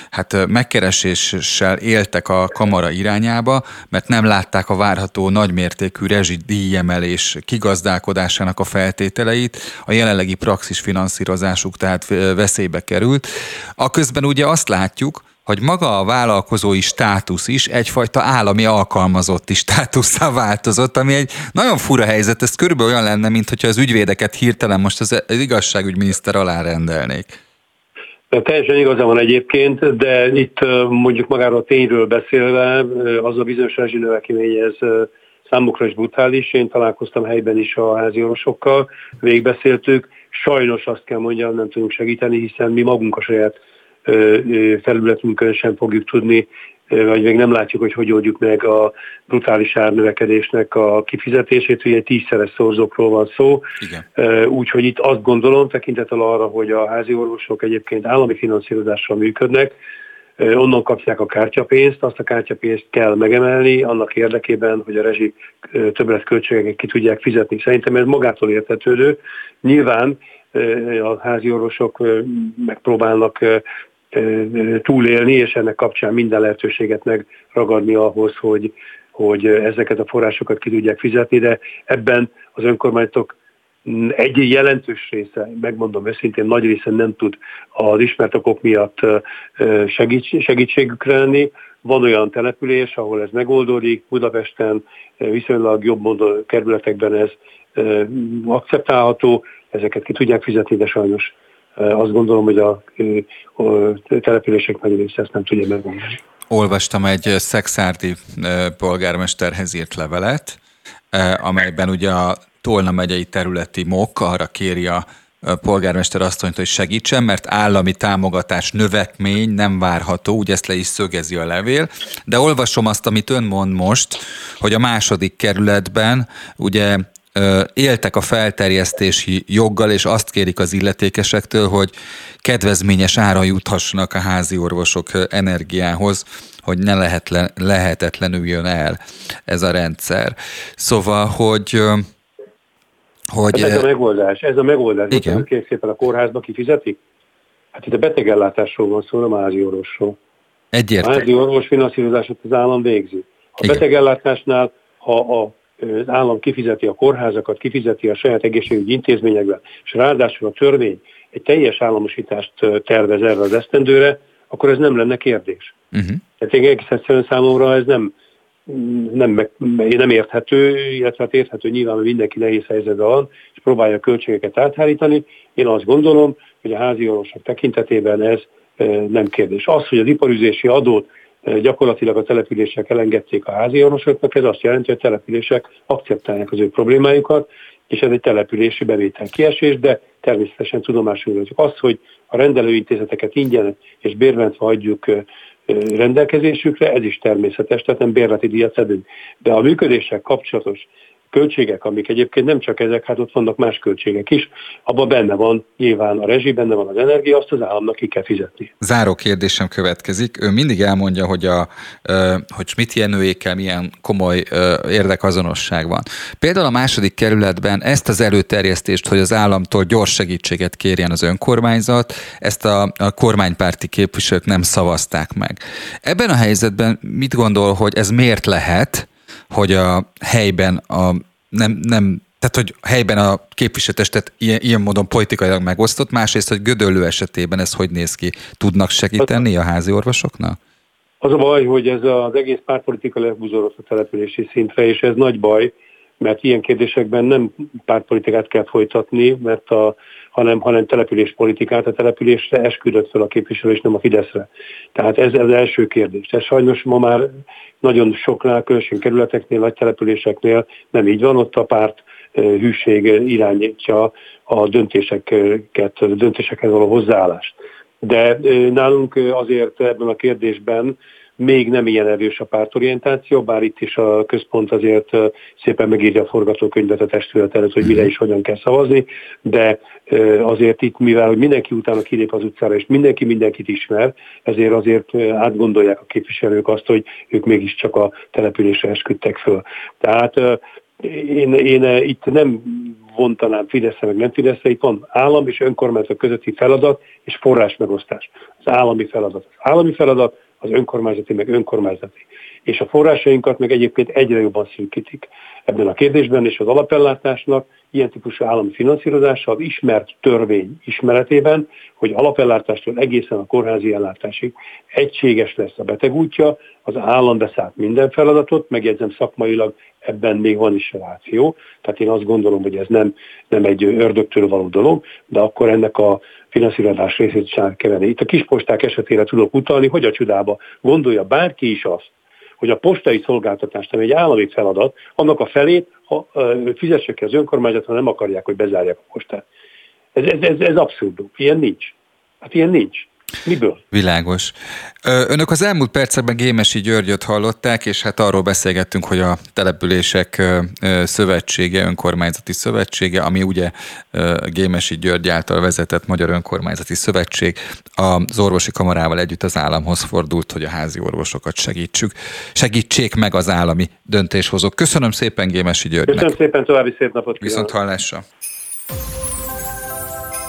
hát megkereséssel éltek a kamara irányába, mert nem látták a várható nagymértékű díjemelés kigazdálkodásának a feltételeit, a jelenlegi praxis finanszírozásuk tehát veszélybe került. A közben ugye azt látjuk, hogy maga a vállalkozói státusz is egyfajta állami alkalmazotti státuszá változott, ami egy nagyon fura helyzet, ez körülbelül olyan lenne, mint hogyha az ügyvédeket hirtelen most az, az igazságügyminiszter alá rendelnék. Teljesen igaza van egyébként, de itt mondjuk magáról a tényről beszélve, az a bizonyos rezsinövekemény, ez számukra is brutális. Én találkoztam helyben is a házi orvosokkal, végigbeszéltük. Sajnos azt kell mondjam, nem tudunk segíteni, hiszen mi magunk a saját felületünkön sem fogjuk tudni, vagy még nem látjuk, hogy hogy oldjuk meg a brutális árnövekedésnek a kifizetését, ugye tízszeres szorzókról van szó. Úgyhogy itt azt gondolom, tekintettel arra, hogy a házi orvosok egyébként állami finanszírozással működnek, onnan kapják a kártyapénzt, azt a kártyapénzt kell megemelni annak érdekében, hogy a rezsi többletköltségeket ki tudják fizetni. Szerintem ez magától értetődő. Nyilván a házi orvosok megpróbálnak túlélni, és ennek kapcsán minden lehetőséget megragadni ahhoz, hogy, hogy ezeket a forrásokat ki tudják fizetni, de ebben az önkormányzatok egy jelentős része, megmondom őszintén, nagy része nem tud az ismert okok miatt segítségükre lenni. Van olyan település, ahol ez megoldódik, Budapesten viszonylag jobb mondó kerületekben ez akceptálható, ezeket ki tudják fizetni, de sajnos azt gondolom, hogy a, települések nagy része ezt nem tudja megmondani. Olvastam egy szexárdi polgármesterhez írt levelet, amelyben ugye a Tolna megyei területi MOK arra kéri a polgármester mondta, hogy segítsen, mert állami támogatás növekmény nem várható, ugye ezt le is szögezi a levél, de olvasom azt, amit ön mond most, hogy a második kerületben ugye éltek a felterjesztési joggal, és azt kérik az illetékesektől, hogy kedvezményes ára juthassanak a házi orvosok energiához, hogy ne lehetlen, lehetetlenül jön el ez a rendszer. Szóval, hogy hogy... Ez a megoldás, ez a megoldás. Igen. Kérlek szépen a kórházba kifizetik? Hát itt a betegellátásról van szó, nem a házi orvosról. Egyértelmű. A házi orvos finanszírozását az állam végzi. A betegellátásnál, ha a az állam kifizeti a kórházakat, kifizeti a saját egészségügyi intézményekben, és ráadásul a törvény egy teljes államosítást tervez erre az esztendőre, akkor ez nem lenne kérdés. Uh-huh. Tehát én egész egyszerűen számomra ez nem, nem, nem érthető, illetve hát érthető nyilván, hogy mindenki nehéz helyzetben van, és próbálja a költségeket áthárítani. Én azt gondolom, hogy a házi orvosok tekintetében ez nem kérdés. Az, hogy az iparüzési adót gyakorlatilag a települések elengedték a házi orvosoknak, ez azt jelenti, hogy a települések akceptálják az ő problémájukat, és ez egy települési bevétel kiesés, de természetesen tudomásul vagyok. Az, hogy a rendelőintézeteket ingyen és bérmentve adjuk rendelkezésükre, ez is természetes, tehát nem bérleti díjat szedünk. De a működéssel kapcsolatos költségek, amik egyébként nem csak ezek, hát ott vannak más költségek is, abban benne van nyilván a rezsi, benne van az energia, azt az államnak ki kell fizetni. Záró kérdésem következik. Ő mindig elmondja, hogy, a, hogy Schmidt Jenőékkel milyen komoly érdekazonosság van. Például a második kerületben ezt az előterjesztést, hogy az államtól gyors segítséget kérjen az önkormányzat, ezt a, a kormánypárti képviselők nem szavazták meg. Ebben a helyzetben mit gondol, hogy ez miért lehet, hogy a helyben a nem, nem tehát, hogy helyben a képviselőtestet ilyen, ilyen módon politikailag megosztott, másrészt, hogy Gödöllő esetében ez hogy néz ki? Tudnak segíteni a házi orvosoknak? Az a baj, hogy ez az egész pártpolitika lebuzorolt a települési szintre, és ez nagy baj, mert ilyen kérdésekben nem pártpolitikát kell folytatni, mert a, hanem, hanem településpolitikát. A településre esküdött fel a képviselő, és nem a Fideszre. Tehát ez, az első kérdés. Ez sajnos ma már nagyon soknál, különösen kerületeknél, nagy településeknél nem így van, ott a párt hűség irányítja a döntéseket, a döntésekhez való hozzáállást. De nálunk azért ebben a kérdésben még nem ilyen erős a pártorientáció, bár itt is a központ azért szépen megírja a forgatókönyvet a testület előtt, hogy mire is hogyan kell szavazni, de azért itt, mivel hogy mindenki utána kilép az utcára, és mindenki mindenkit ismer, ezért azért átgondolják a képviselők azt, hogy ők mégiscsak a településre esküdtek föl. Tehát én, én itt nem vontanám Fideszre, meg nem Fideszre, itt van állam és önkormányzat közötti feladat és forrás megosztás. Az állami feladat. Az állami feladat az önkormányzati, meg önkormányzati. És a forrásainkat meg egyébként egyre jobban szűkítik ebben a kérdésben, és az alapellátásnak ilyen típusú állami finanszírozása az ismert törvény ismeretében, hogy alapellátástól egészen a kórházi ellátásig egységes lesz a betegútja, az állam beszállt minden feladatot, megjegyzem szakmailag ebben még van is ráció, tehát én azt gondolom, hogy ez nem, nem egy ördögtől való dolog, de akkor ennek a finanszírozás részét sem kellene. Itt a kisposták esetére tudok utalni, hogy a csodába gondolja bárki is azt, hogy a postai szolgáltatást, ami egy állami feladat, annak a felét ha, fizesse ki az önkormányzat, ha nem akarják, hogy bezárják a postát. Ez, ez, ez, ez abszurdum. Ilyen nincs. Hát ilyen nincs. Miből? Világos. Önök az elmúlt percekben Gémesi Györgyöt hallották, és hát arról beszélgettünk, hogy a Települések Szövetsége, Önkormányzati Szövetsége, ami ugye Gémesi György által vezetett Magyar Önkormányzati Szövetség, az orvosi kamarával együtt az államhoz fordult, hogy a házi orvosokat segítsük. Segítsék meg az állami döntéshozók. Köszönöm szépen Gémesi Györgynek. Köszönöm szépen, további szép napot kívánok. Viszont hallásra.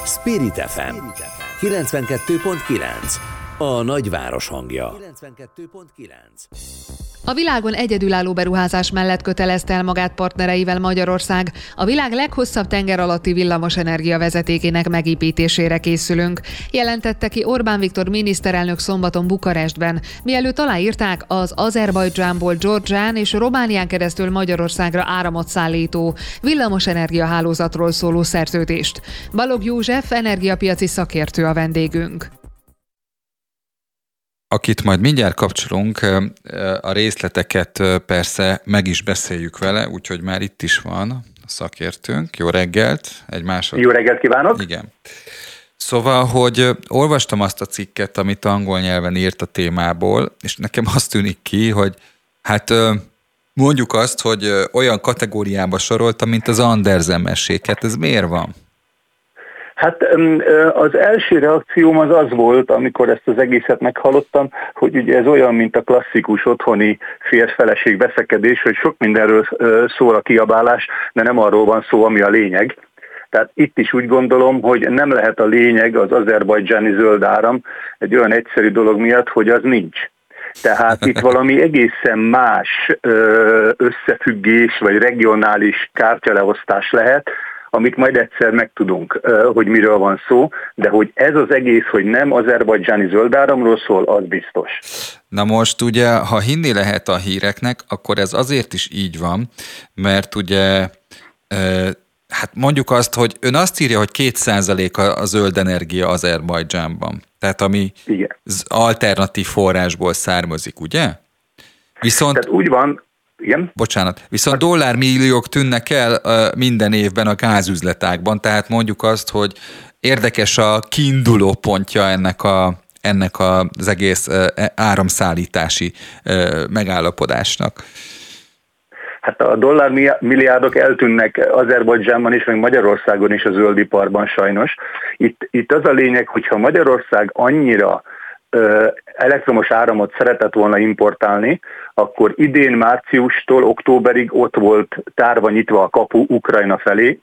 Spirit FM 92.9 A nagyváros hangja. 92.9 a világon egyedülálló beruházás mellett kötelezte el magát partnereivel Magyarország. A világ leghosszabb tenger alatti villamosenergia vezetékének megépítésére készülünk, jelentette ki Orbán Viktor miniszterelnök szombaton Bukarestben, mielőtt aláírták az Azerbajdzsánból Georgián és Románián keresztül Magyarországra áramot szállító villamosenergia hálózatról szóló szerződést. Balog József energiapiaci szakértő a vendégünk akit majd mindjárt kapcsolunk, a részleteket persze meg is beszéljük vele, úgyhogy már itt is van a szakértőnk. Jó reggelt! Egy másod... Jó reggelt kívánok! Igen. Szóval, hogy olvastam azt a cikket, amit angol nyelven írt a témából, és nekem azt tűnik ki, hogy hát mondjuk azt, hogy olyan kategóriába sorolta, mint az Andersen mesék. Hát ez miért van? Hát az első reakcióm az az volt, amikor ezt az egészet meghallottam, hogy ugye ez olyan, mint a klasszikus otthoni férfeleség veszekedés, hogy sok mindenről szól a kiabálás, de nem arról van szó, ami a lényeg. Tehát itt is úgy gondolom, hogy nem lehet a lényeg az azerbajdzsáni zöld áram egy olyan egyszerű dolog miatt, hogy az nincs. Tehát itt *laughs* valami egészen más összefüggés vagy regionális kártyaleosztás lehet, amit majd egyszer megtudunk, hogy miről van szó, de hogy ez az egész, hogy nem azerbajdzsáni zöldáramról szól, az biztos. Na most ugye, ha hinni lehet a híreknek, akkor ez azért is így van, mert ugye hát mondjuk azt, hogy ön azt írja, hogy 2% a zöld energia Azerbajdzsánban. Tehát ami Igen. alternatív forrásból származik, ugye? Viszont... Tehát úgy van, igen? Bocsánat. Viszont dollármilliók tűnnek el minden évben a gázüzletákban, tehát mondjuk azt, hogy érdekes a kiinduló pontja ennek a ennek az egész áramszállítási megállapodásnak. Hát a dollár milliárdok eltűnnek Azerbajdzsánban és meg Magyarországon is a zöldiparban sajnos. Itt, itt az a lényeg, hogyha Magyarország annyira elektromos áramot szeretett volna importálni, akkor idén márciustól októberig ott volt tárva nyitva a kapu Ukrajna felé.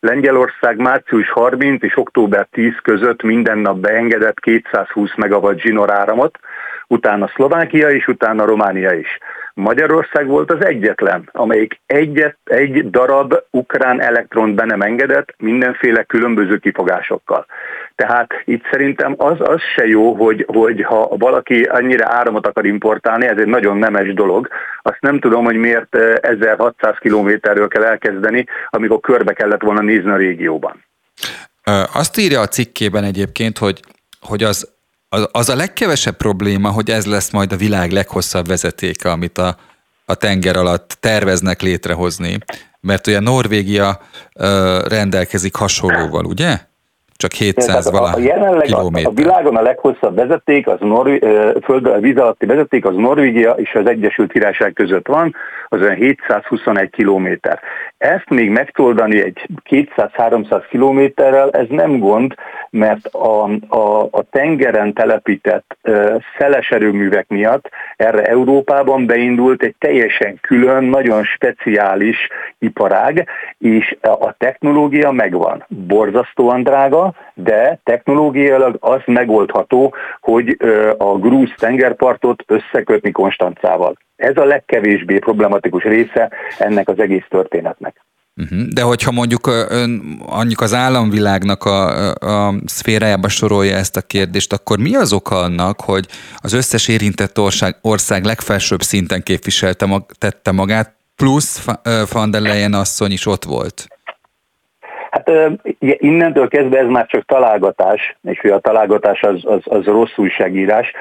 Lengyelország március 30 és október 10 között minden nap beengedett 220 megawatt zsinor áramot, utána Szlovákia és utána Románia is. Magyarország volt az egyetlen, amelyik egyet, egy darab ukrán elektront be nem engedett mindenféle különböző kifogásokkal. Tehát itt szerintem az, az se jó, hogy, hogy ha valaki annyira áramot akar importálni, ez egy nagyon nemes dolog. Azt nem tudom, hogy miért 1600 kilométerről kell elkezdeni, amikor körbe kellett volna nézni a régióban. Azt írja a cikkében egyébként, hogy, hogy az az, az a legkevesebb probléma, hogy ez lesz majd a világ leghosszabb vezetéke, amit a, a tenger alatt terveznek létrehozni, mert ugye Norvégia ö, rendelkezik hasonlóval, ugye? Csak 700 vala jelenleg kilométer. A, a világon a leghosszabb vezeték, az Norvi, föld, víz alatti vezeték, az Norvégia és az Egyesült Királyság között van, az olyan 721 kilométer. Ezt még megtoldani egy 200-300 kilométerrel, ez nem gond, mert a, a, a tengeren telepített uh, szeles erőművek miatt erre Európában beindult egy teljesen külön, nagyon speciális iparág, és a technológia megvan. Borzasztóan drága, de technológiailag az megoldható, hogy a grúz tengerpartot összekötni Konstancával. Ez a legkevésbé problematikus része ennek az egész történetnek. Mhm. De hogyha mondjuk ön mondjuk az államvilágnak a, a szférájába sorolja ezt a kérdést, akkor mi az oka annak, hogy az összes érintett ország, ország legfelsőbb szinten képviselte mag, tette magát, plusz van der Leyen asszony is ott volt? Hát innentől kezdve ez már csak találgatás, és hogy a találgatás az, az, az rossz újságírás,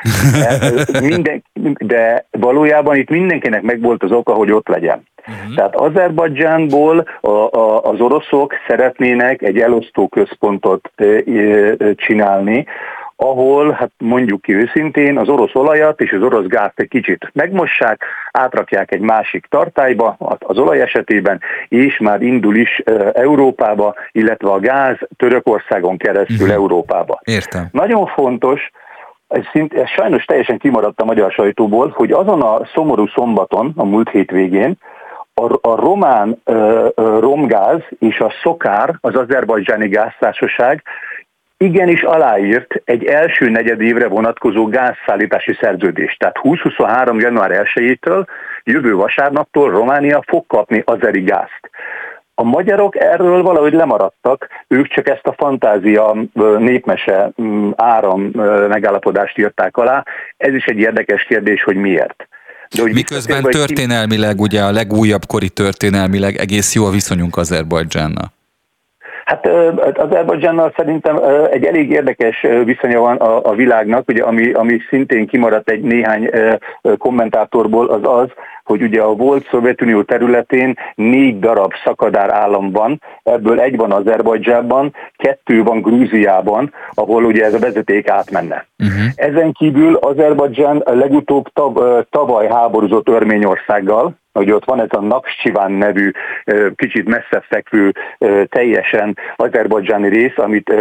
*laughs* Minden, de valójában itt mindenkinek megvolt az oka, hogy ott legyen. Uh-huh. Tehát Azerbajdzsánból a, a, az oroszok szeretnének egy elosztó központot csinálni, ahol, hát mondjuk ki őszintén, az orosz olajat és az orosz gázt egy kicsit megmossák, átrakják egy másik tartályba, az olaj esetében, és már indul is Európába, illetve a gáz Törökországon keresztül uh-huh. Európába. Értem. Nagyon fontos, ez, szint, ez sajnos teljesen kimaradt a magyar sajtóból, hogy azon a szomorú szombaton, a múlt hétvégén, a, a román ö, romgáz és a szokár, az azerbajdzsáni gáztársaság igenis aláírt egy első negyedévre vonatkozó gázszállítási szerződést. Tehát 2023. január 1-től, jövő vasárnaptól Románia fog kapni azeri gázt. A magyarok erről valahogy lemaradtak, ők csak ezt a fantázia népmese áram megállapodást írták alá. Ez is egy érdekes kérdés, hogy miért. De, hogy Miközben történelmileg, ugye a legújabb kori történelmileg egész jó a viszonyunk Azerbajdzsánnal. Hát az Azerbajdzsánnal szerintem egy elég érdekes viszonya van a, a világnak, ugye, ami, ami szintén kimaradt egy néhány kommentátorból, az az, hogy ugye a volt Szovjetunió területén négy darab szakadár állam van, ebből egy van Azerbajdzsában, kettő van Grúziában, ahol ugye ez a vezeték átmenne. Uh-huh. Ezen kívül Azerbajdzsán legutóbb tav, tavaly háborúzott Örményországgal, hogy ott van ez a Nakscsiván nevű kicsit messzebb fekvő teljesen azerbajdzsáni rész, amit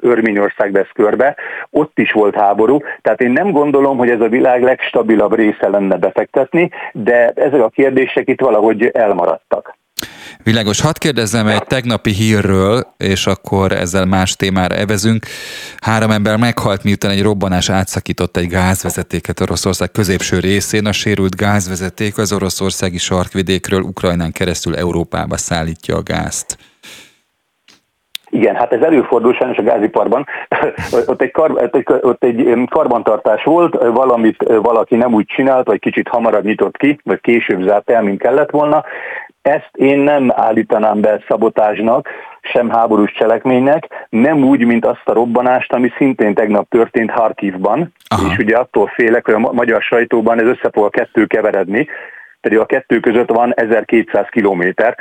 Örményország vesz körbe, ott is volt háború, tehát én nem gondolom, hogy ez a világ legstabilabb része lenne befektetni, de ezek a kérdések itt valahogy elmaradtak. Világos. Hadd kérdezzem egy tegnapi hírről, és akkor ezzel más témára evezünk. Három ember meghalt, miután egy robbanás átszakított egy gázvezetéket Oroszország középső részén. A sérült gázvezeték az oroszországi sarkvidékről Ukrajnán keresztül Európába szállítja a gázt. Igen, hát ez előfordul sajnos a gáziparban. *laughs* ott, egy kar, ott, egy, ott egy karbantartás volt, valamit valaki nem úgy csinált, vagy kicsit hamarabb nyitott ki, vagy később zárt el, mint kellett volna. Ezt én nem állítanám be szabotásnak, sem háborús cselekménynek, nem úgy, mint azt a robbanást, ami szintén tegnap történt Harkivban, Aha. és ugye attól félek, hogy a magyar sajtóban ez össze fog a kettő keveredni, pedig a kettő között van 1200 kilométer,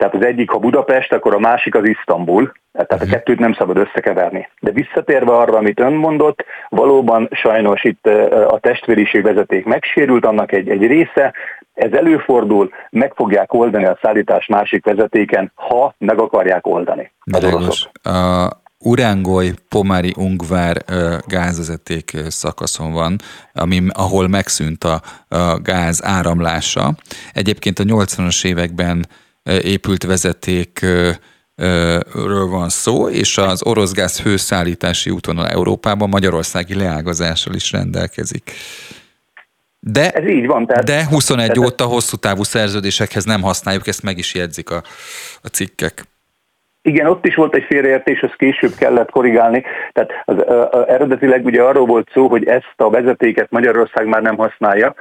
tehát az egyik, ha Budapest, akkor a másik az Isztambul, tehát a mhm. kettőt nem szabad összekeverni. De visszatérve arra, amit ön mondott, valóban sajnos itt a testvériség vezeték megsérült, annak egy, egy része, ez előfordul, meg fogják oldani a szállítás másik vezetéken, ha meg akarják oldani. A Urángoly Pomári Ungvár gázvezeték szakaszon van, ami, ahol megszűnt a, a gáz áramlása. Egyébként a 80-as években épült vezeték ről van szó, és az orosz gáz hőszállítási útvonal Európában Magyarországi leágazással is rendelkezik. De, Ez így van. Tehát, de 21 tehát, óta hosszú távú szerződésekhez nem használjuk, ezt meg is jegyzik a, a cikkek. Igen, ott is volt egy félreértés, azt később kellett korrigálni. Tehát az, uh, eredetileg ugye arról volt szó, hogy ezt a vezetéket Magyarország már nem használja,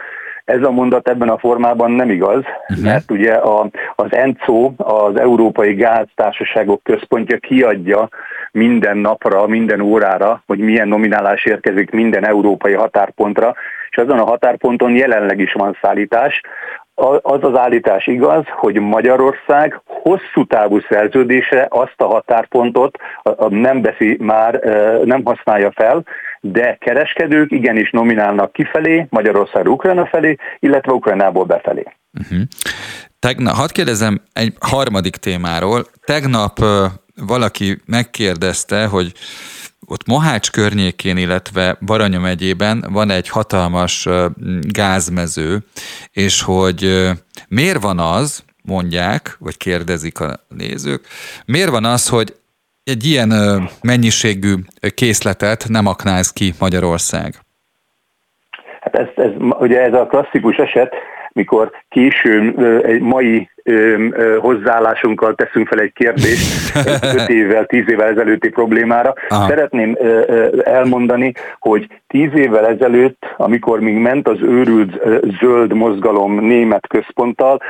ez a mondat ebben a formában nem igaz, uh-huh. mert ugye a, az ENCO, az Európai Gáztársaságok Központja kiadja minden napra, minden órára, hogy milyen nominálás érkezik minden európai határpontra, és azon a határponton jelenleg is van szállítás. Az az állítás igaz, hogy Magyarország hosszú távú szerződésre azt a határpontot nem veszi már, nem használja fel, de kereskedők igenis nominálnak kifelé, Magyarország Ukrajna felé, illetve Ukrajnából befelé. Uh-huh. Hadd kérdezem egy harmadik témáról. Tegnap valaki megkérdezte, hogy ott Mohács környékén, illetve Baranya megyében van egy hatalmas gázmező, és hogy miért van az, mondják, vagy kérdezik a nézők, miért van az, hogy egy ilyen mennyiségű készletet nem aknáz ki Magyarország? Hát ez, ez, ugye ez a klasszikus eset, mikor későn egy mai hozzáállásunkkal teszünk fel egy kérdést *laughs* 5 évvel, 10 évvel ezelőtti problémára. Aha. Szeretném elmondani, hogy 10 évvel ezelőtt, amikor még ment az őrült zöld mozgalom német központtal,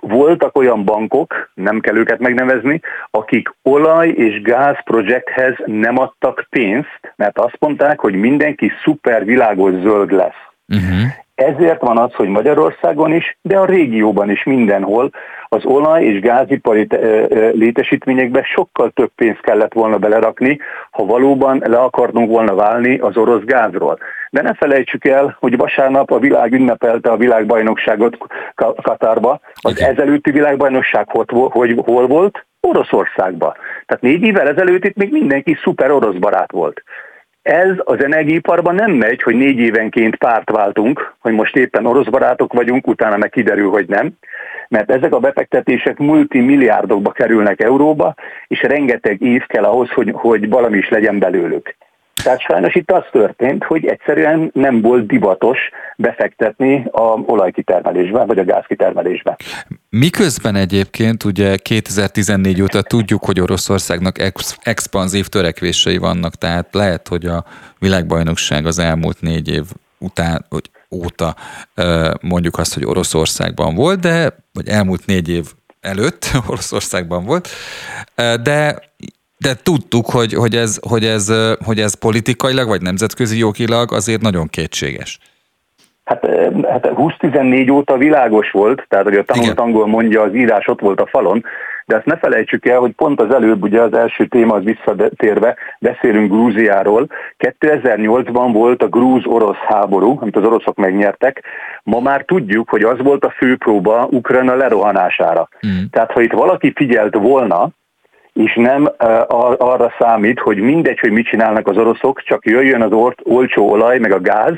voltak olyan bankok, nem kell őket megnevezni, akik olaj és gáz projekthez nem adtak pénzt, mert azt mondták, hogy mindenki szuper világos zöld lesz. Uh-huh. Ezért van az, hogy Magyarországon is, de a régióban is mindenhol az olaj- és gázipari létesítményekbe sokkal több pénzt kellett volna belerakni, ha valóban le akartunk volna válni az orosz gázról. De ne felejtsük el, hogy vasárnap a világ ünnepelte a világbajnokságot Katarba. Az ezelőtti világbajnokság hogy hol volt? Oroszországba. Tehát négy évvel ezelőtt itt még mindenki szuper orosz barát volt. Ez az energiaiparban nem megy, hogy négy évenként párt váltunk, hogy most éppen orosz barátok vagyunk, utána meg kiderül, hogy nem, mert ezek a befektetések multimilliárdokba kerülnek euróba, és rengeteg év kell ahhoz, hogy, hogy valami is legyen belőlük. Tehát sajnos itt az történt, hogy egyszerűen nem volt divatos befektetni a olajkitermelésbe, vagy a gázkitermelésbe. Miközben egyébként ugye 2014 óta tudjuk, hogy Oroszországnak ex- expanzív törekvései vannak, tehát lehet, hogy a világbajnokság az elmúlt négy év után, hogy óta mondjuk azt, hogy Oroszországban volt, de vagy elmúlt négy év előtt *laughs* Oroszországban volt, de de tudtuk, hogy, hogy, ez, hogy, ez, hogy ez politikailag vagy nemzetközi jogilag azért nagyon kétséges. Hát, hát 20-14 óta világos volt, tehát hogy a tanult angol mondja, az írás ott volt a falon, de ezt ne felejtsük el, hogy pont az előbb, ugye az első téma az visszatérve, beszélünk Grúziáról. 2008-ban volt a grúz-orosz háború, amit az oroszok megnyertek. Ma már tudjuk, hogy az volt a főpróba Ukrajna lerohanására. Mm. Tehát ha itt valaki figyelt volna, és nem arra számít, hogy mindegy, hogy mit csinálnak az oroszok, csak jöjjön az ort, olcsó olaj, meg a gáz,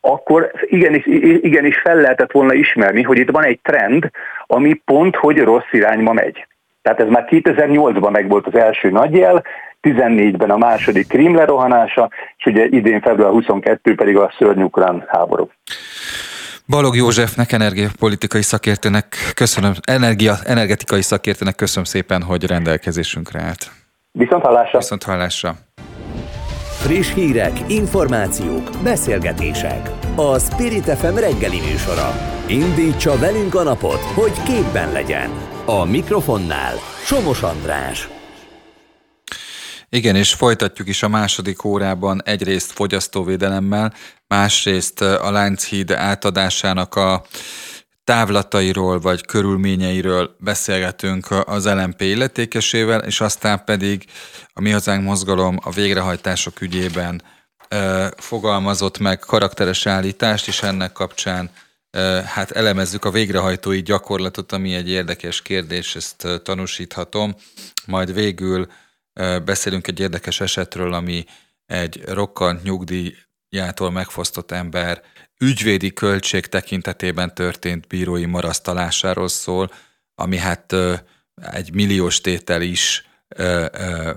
akkor igenis, igenis fel lehetett volna ismerni, hogy itt van egy trend, ami pont, hogy rossz irányba megy. Tehát ez már 2008-ban megvolt az első nagyjel, 14-ben a második Krím lerohanása, és ugye idén február 22 pedig a szörnyű háború. Balog Józsefnek, energiapolitikai szakértőnek köszönöm, energia, energetikai szakértőnek köszönöm szépen, hogy rendelkezésünkre állt. Viszont hallásra. Viszont hallásra. Friss hírek, információk, beszélgetések. A Spirit FM reggeli műsora. Indítsa velünk a napot, hogy képben legyen. A mikrofonnál Somos András. Igen, és folytatjuk is a második órában egyrészt fogyasztóvédelemmel, másrészt a Lánchíd átadásának a távlatairól vagy körülményeiről beszélgetünk az LMP illetékesével, és aztán pedig a Mi Hazánk Mozgalom a végrehajtások ügyében e, fogalmazott meg karakteres állítást, és ennek kapcsán hát elemezzük a végrehajtói gyakorlatot, ami egy érdekes kérdés, ezt tanúsíthatom. Majd végül beszélünk egy érdekes esetről, ami egy rokkant nyugdíjától megfosztott ember ügyvédi költség tekintetében történt bírói marasztalásáról szól, ami hát egy milliós tétel is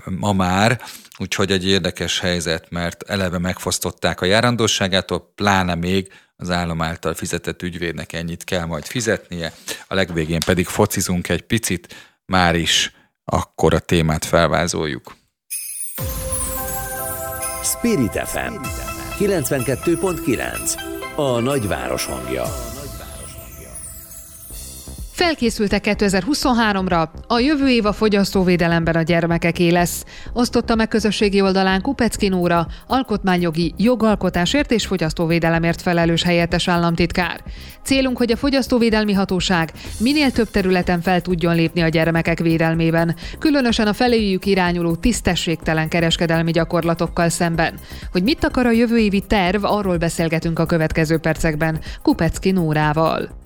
ma már, úgyhogy egy érdekes helyzet, mert eleve megfosztották a járandóságától, pláne még az állam által fizetett ügyvédnek ennyit kell majd fizetnie, a legvégén pedig focizunk egy picit, már is akkor a témát felvázoljuk. Spirit FM 92.9 A nagyváros hangja Felkészültek 2023-ra, a jövő év a fogyasztóvédelemben a gyermekeké lesz. Osztotta meg közösségi oldalán Kupecki Nóra, alkotmányjogi jogalkotásért és fogyasztóvédelemért felelős helyettes államtitkár. Célunk, hogy a fogyasztóvédelmi hatóság minél több területen fel tudjon lépni a gyermekek védelmében, különösen a feléjük irányuló tisztességtelen kereskedelmi gyakorlatokkal szemben. Hogy mit akar a jövő évi terv, arról beszélgetünk a következő percekben Kupecki Nórával.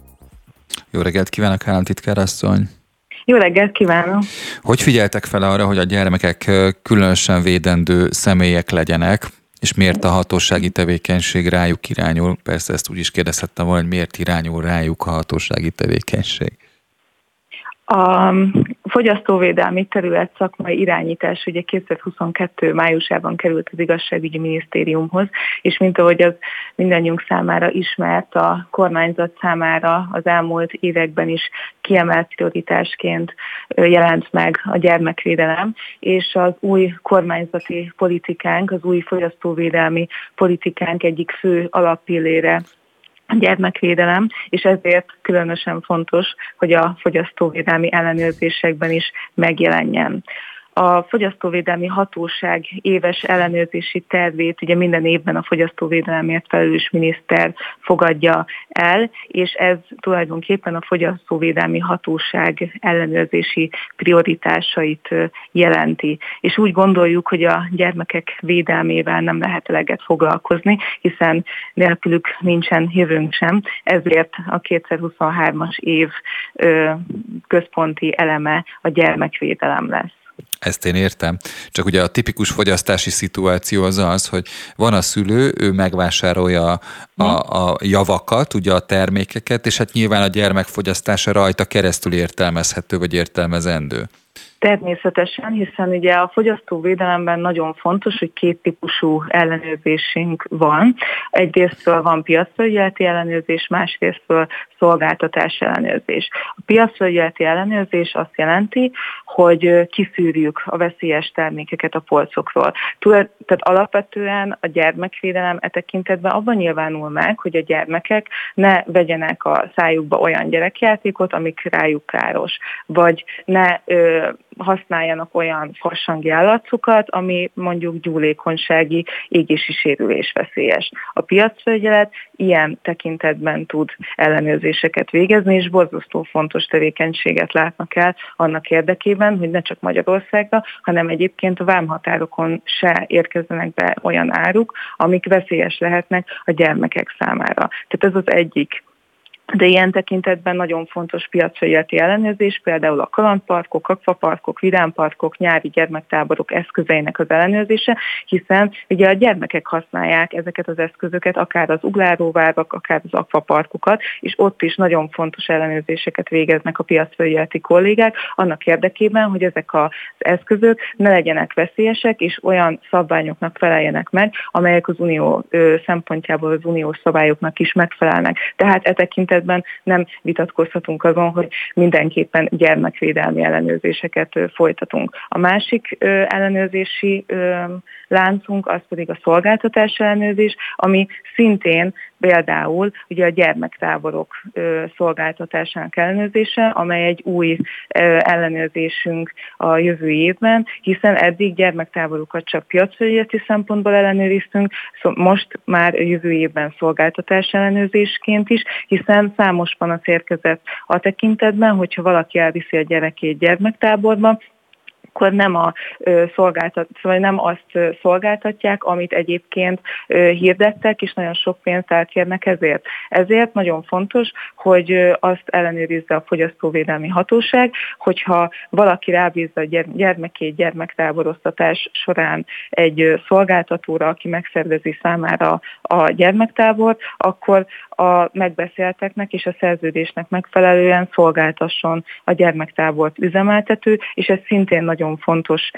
Jó reggelt kívánok, államtitkár asszony! Jó reggelt kívánok! Hogy figyeltek fel arra, hogy a gyermekek különösen védendő személyek legyenek, és miért a hatósági tevékenység rájuk irányul? Persze ezt úgy is kérdezhettem volna, hogy miért irányul rájuk a hatósági tevékenység. A fogyasztóvédelmi terület szakmai irányítás ugye 2022 májusában került az igazságügyi minisztériumhoz, és mint ahogy az mindannyiunk számára ismert, a kormányzat számára az elmúlt években is kiemelt prioritásként jelent meg a gyermekvédelem, és az új kormányzati politikánk, az új fogyasztóvédelmi politikánk egyik fő alappillére gyermekvédelem, és ezért különösen fontos, hogy a fogyasztóvédelmi ellenőrzésekben is megjelenjen a Fogyasztóvédelmi Hatóság éves ellenőrzési tervét ugye minden évben a fogyasztóvédelemért felelős miniszter fogadja el, és ez tulajdonképpen a Fogyasztóvédelmi Hatóság ellenőrzési prioritásait jelenti. És úgy gondoljuk, hogy a gyermekek védelmével nem lehet eleget foglalkozni, hiszen nélkülük nincsen jövőnk sem, ezért a 2023-as év központi eleme a gyermekvédelem lesz. Ezt én értem. Csak ugye a tipikus fogyasztási szituáció az az, hogy van a szülő, ő megvásárolja a, a javakat, ugye a termékeket, és hát nyilván a gyermek fogyasztása rajta keresztül értelmezhető vagy értelmezendő. Természetesen, hiszen ugye a fogyasztóvédelemben nagyon fontos, hogy két típusú ellenőrzésünk van. Egyrésztől van piacfelügyeleti ellenőrzés, másrésztől szolgáltatás ellenőrzés. A piacfelügyeleti ellenőrzés azt jelenti, hogy kiszűrjük a veszélyes termékeket a polcokról. Tehát alapvetően a gyermekvédelem e tekintetben abban nyilvánul meg, hogy a gyermekek ne vegyenek a szájukba olyan gyerekjátékot, amik rájuk káros, vagy ne használjanak olyan farsangi állatokat, ami mondjuk gyúlékonysági égési sérülés veszélyes. A piacfelügyelet ilyen tekintetben tud ellenőrzéseket végezni, és borzasztó fontos tevékenységet látnak el annak érdekében, hogy ne csak Magyarországra, hanem egyébként a vámhatárokon se érkezzenek be olyan áruk, amik veszélyes lehetnek a gyermekek számára. Tehát ez az egyik de ilyen tekintetben nagyon fontos piacfelügyeleti ellenőrzés, például a kalandparkok, akvaparkok, vidámparkok, nyári gyermektáborok eszközeinek az ellenőrzése, hiszen ugye a gyermekek használják ezeket az eszközöket, akár az ugláróvárak, akár az akvaparkokat, és ott is nagyon fontos ellenőrzéseket végeznek a piacfelügyeleti kollégák, annak érdekében, hogy ezek az eszközök ne legyenek veszélyesek, és olyan szabványoknak feleljenek meg, amelyek az unió szempontjából az uniós szabályoknak is megfelelnek. Tehát e tekintetben tekintetben nem vitatkozhatunk azon, hogy mindenképpen gyermekvédelmi ellenőrzéseket folytatunk. A másik ellenőrzési láncunk az pedig a szolgáltatás ellenőrzés, ami szintén például ugye a gyermektáborok szolgáltatásának ellenőrzése, amely egy új ellenőrzésünk a jövő évben, hiszen eddig gyermektáborokat csak piacfelügyeleti szempontból ellenőriztünk, most már jövő évben szolgáltatás ellenőrzésként is, hiszen számos panasz érkezett a tekintetben, hogyha valaki elviszi a gyerekét gyermektáborba, akkor nem, a, szolgáltat, vagy nem azt szolgáltatják, amit egyébként hirdettek, és nagyon sok pénzt elkérnek ezért. Ezért nagyon fontos, hogy azt ellenőrizze a fogyasztóvédelmi hatóság, hogyha valaki rábízza a gyermekét gyermektáboroztatás során egy szolgáltatóra, aki megszervezi számára a gyermektábort, akkor a megbeszélteknek és a szerződésnek megfelelően szolgáltasson a gyermektábort üzemeltető, és ez szintén nagyon fontos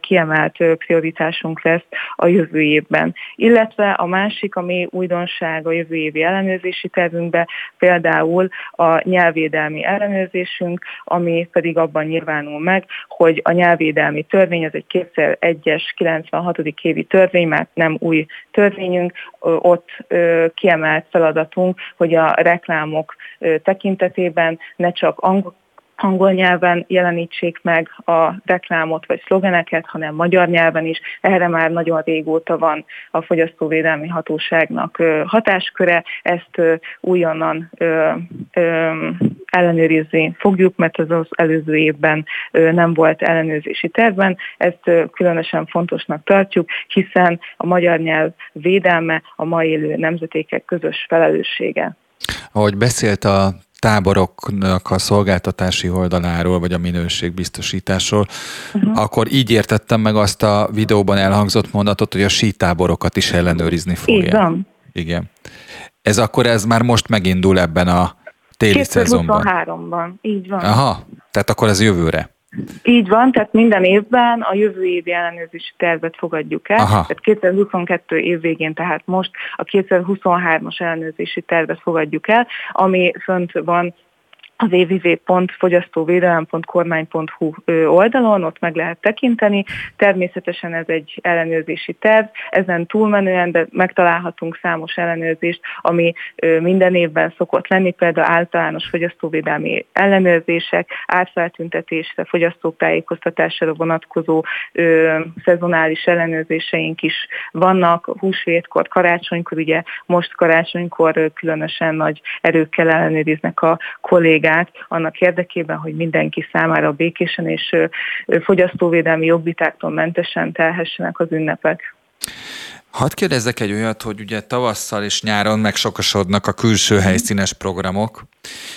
kiemelt prioritásunk lesz a jövő évben. Illetve a másik, ami újdonság a jövő évi ellenőrzési tervünkbe, például a nyelvédelmi ellenőrzésünk, ami pedig abban nyilvánul meg, hogy a nyelvédelmi törvény, ez egy 2001-es 96. évi törvény, mert nem új törvényünk, ott kiemelt feladatunk, hogy a reklámok tekintetében ne csak angol angol nyelven jelenítsék meg a reklámot vagy szlogeneket, hanem magyar nyelven is. Erre már nagyon régóta van a Fogyasztóvédelmi Hatóságnak hatásköre. Ezt újonnan ellenőrizni fogjuk, mert az az előző évben nem volt ellenőrzési tervben. Ezt különösen fontosnak tartjuk, hiszen a magyar nyelv védelme a mai élő nemzetékek közös felelőssége. Ahogy beszélt a táboroknak a szolgáltatási oldaláról, vagy a minőségbiztosításról, uh-huh. akkor így értettem meg azt a videóban elhangzott mondatot, hogy a sítáborokat is ellenőrizni fogják. Így van. Igen. Ez akkor ez már most megindul ebben a téli szezonban. 2023-ban, így van. Aha, tehát akkor ez jövőre. Így van, tehát minden évben a jövő évi ellenőrzési tervet fogadjuk el. Aha. Tehát 2022 év végén, tehát most a 2023-as ellenőrzési tervet fogadjuk el, ami fönt van az www.fogyasztóvédelem.kormány.hu oldalon, ott meg lehet tekinteni. Természetesen ez egy ellenőrzési terv, ezen túlmenően, de megtalálhatunk számos ellenőrzést, ami minden évben szokott lenni, például általános fogyasztóvédelmi ellenőrzések, átfeltüntetésre, fogyasztók tájékoztatására vonatkozó ö, szezonális ellenőrzéseink is vannak, húsvétkor, karácsonykor, ugye most karácsonykor különösen nagy erőkkel ellenőriznek a kollégák, kollégák annak érdekében, hogy mindenki számára békésen és fogyasztóvédelmi jogvitáktól mentesen telhessenek az ünnepek. Hadd kérdezzek egy olyat, hogy ugye tavasszal és nyáron megsokasodnak a külső helyszínes programok,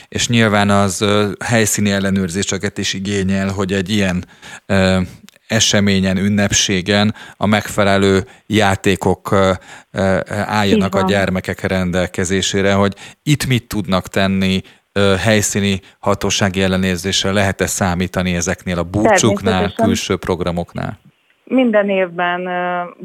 és nyilván az helyszíni ellenőrzéseket is igényel, hogy egy ilyen eseményen, ünnepségen a megfelelő játékok álljanak a gyermekek rendelkezésére, hogy itt mit tudnak tenni, helyszíni hatósági ellenérzésre lehet-e számítani ezeknél a búcsúknál, külső programoknál? Minden évben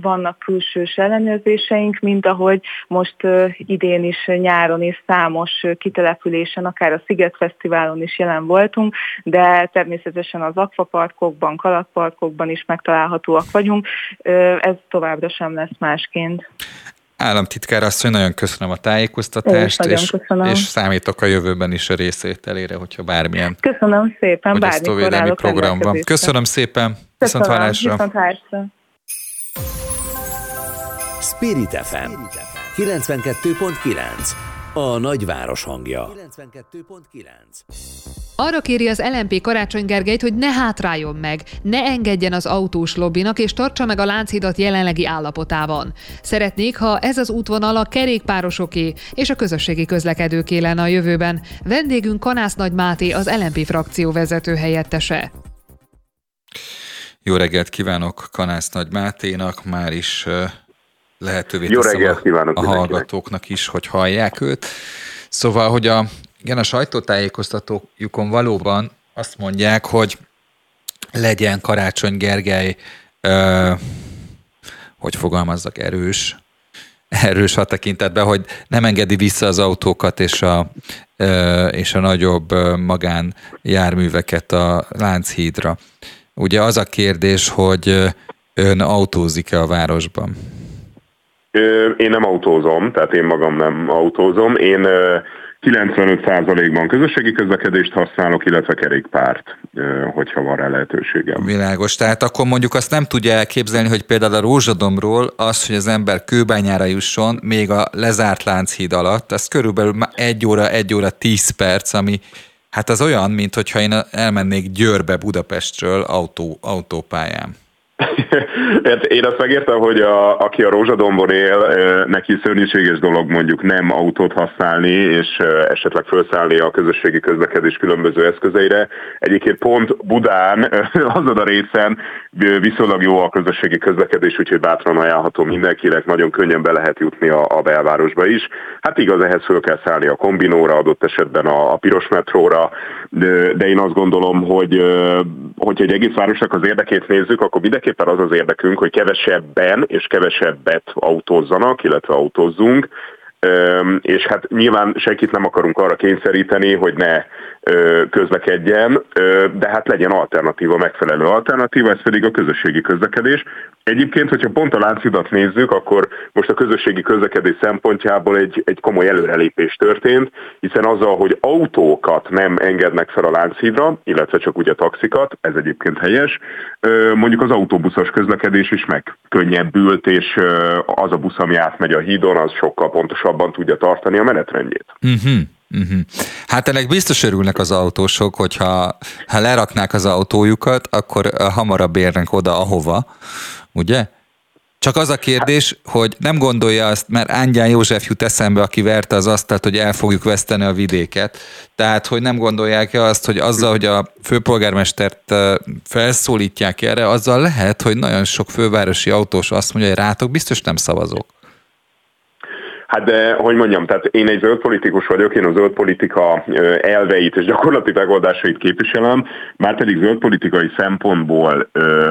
vannak külsős ellenőrzéseink, mint ahogy most idén is nyáron is számos kitelepülésen, akár a Sziget Fesztiválon is jelen voltunk, de természetesen az akvaparkokban, kalatparkokban is megtalálhatóak vagyunk. Ez továbbra sem lesz másként. Államtitkár asszony, nagyon köszönöm a tájékoztatást, és, és számítok a jövőben is a részvételére, hogyha bármilyen Köszönöm szépen, bármikor program van. Köszönöm szépen, viszont hallásra. Spirit FM 92.9 a nagyváros hangja. 92.9 arra kéri az LMP Karácsony Gergelyt, hogy ne hátráljon meg, ne engedjen az autós lobbinak, és tartsa meg a Lánchidat jelenlegi állapotában. Szeretnék, ha ez az útvonal a kerékpárosoké és a közösségi közlekedőké lenne a jövőben. Vendégünk Kanász Nagy Máté, az LMP frakció vezető helyettese. Jó reggelt kívánok Kanász Nagy Máténak, már is lehetővé Jó reggelt a, a hallgatóknak is, hogy hallják őt. Szóval, hogy a igen, a sajtótájékoztatójukon valóban azt mondják, hogy legyen Karácsony Gergely, ö, hogy fogalmazzak, erős, erős a tekintetben, hogy nem engedi vissza az autókat és a, ö, és a nagyobb magán járműveket a Lánchídra. Ugye az a kérdés, hogy ön autózik-e a városban? Én nem autózom, tehát én magam nem autózom. Én 95%-ban közösségi közlekedést használok, illetve kerékpárt, hogyha van rá lehetőségem. Világos. Tehát akkor mondjuk azt nem tudja elképzelni, hogy például a Rózsadomról az, hogy az ember kőbányára jusson, még a lezárt Lánchíd alatt, ez körülbelül egy óra, egy óra tíz perc, ami Hát az olyan, mint hogyha én elmennék Győrbe Budapestről autó, autópályán. *laughs* Hát én azt megértem, hogy a, aki a Rózsadombon él, neki szörnyűséges dolog mondjuk nem autót használni, és esetleg felszállni a közösségi közlekedés különböző eszközeire. Egyébként pont Budán, *laughs* azon a részen viszonylag jó a közösségi közlekedés, úgyhogy bátran ajánlhatom mindenkinek, nagyon könnyen be lehet jutni a, a belvárosba is. Hát igaz, ehhez föl kell szállni a kombinóra, adott esetben a, a piros metróra, de, de én azt gondolom, hogy hogyha egy egész városnak az érdekét nézzük, akkor mindenképpen az az érdekünk, hogy kevesebben és kevesebbet autózzanak, illetve autózzunk, és hát nyilván senkit nem akarunk arra kényszeríteni, hogy ne közlekedjen, de hát legyen alternatíva, megfelelő alternatíva, ez pedig a közösségi közlekedés. Egyébként, hogyha pont a láncidat nézzük, akkor most a közösségi közlekedés szempontjából egy, egy komoly előrelépés történt, hiszen azzal, hogy autókat nem engednek fel a lánchídra, illetve csak ugye taxikat, ez egyébként helyes, mondjuk az autóbuszos közlekedés is megkönnyebbült, és az a busz, ami átmegy a hídon, az sokkal pontosabban tudja tartani a menetrendjét. Uh-huh. Uh-huh. Hát ennek biztos örülnek az autósok, hogyha ha leraknák az autójukat, akkor hamarabb érnek oda, ahova, ugye? Csak az a kérdés, hogy nem gondolja azt, mert Ángyán József jut eszembe, aki verte az asztalt, hogy el fogjuk veszteni a vidéket. Tehát, hogy nem gondolják-e azt, hogy azzal, hogy a főpolgármestert felszólítják erre, azzal lehet, hogy nagyon sok fővárosi autós azt mondja, hogy rátok biztos nem szavazok. Hát de, hogy mondjam, tehát én egy zöld politikus vagyok, én a zöld politika elveit és gyakorlati megoldásait képviselem, már pedig zöld politikai szempontból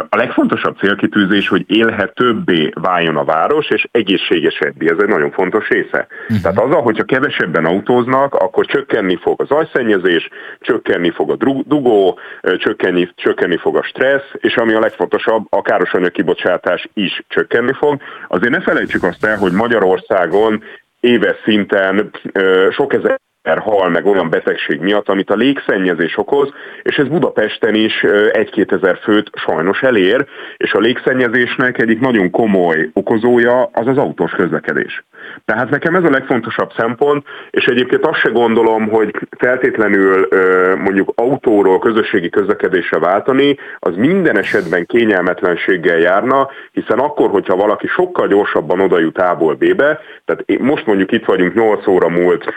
a legfontosabb célkitűzés, hogy élhetőbbé váljon a város, és egészségesebbé. Ez egy nagyon fontos része. Uh-huh. Tehát azzal, hogyha kevesebben autóznak, akkor csökkenni fog az ajszennyezés, csökkenni fog a dugó, csökkenni, csökkenni fog a stressz, és ami a legfontosabb, a károsanyag kibocsátás is csökkenni fog. Azért ne felejtsük azt el, hogy Magyarországon éves szinten sok ezer hal meg olyan betegség miatt, amit a légszennyezés okoz, és ez Budapesten is egy-két ezer főt sajnos elér, és a légszennyezésnek egyik nagyon komoly okozója az az autós közlekedés. Tehát nekem ez a legfontosabb szempont, és egyébként azt se gondolom, hogy feltétlenül mondjuk autóról közösségi közlekedésre váltani, az minden esetben kényelmetlenséggel járna, hiszen akkor, hogyha valaki sokkal gyorsabban oda jut A-ból B-be, tehát most mondjuk itt vagyunk 8 óra múlt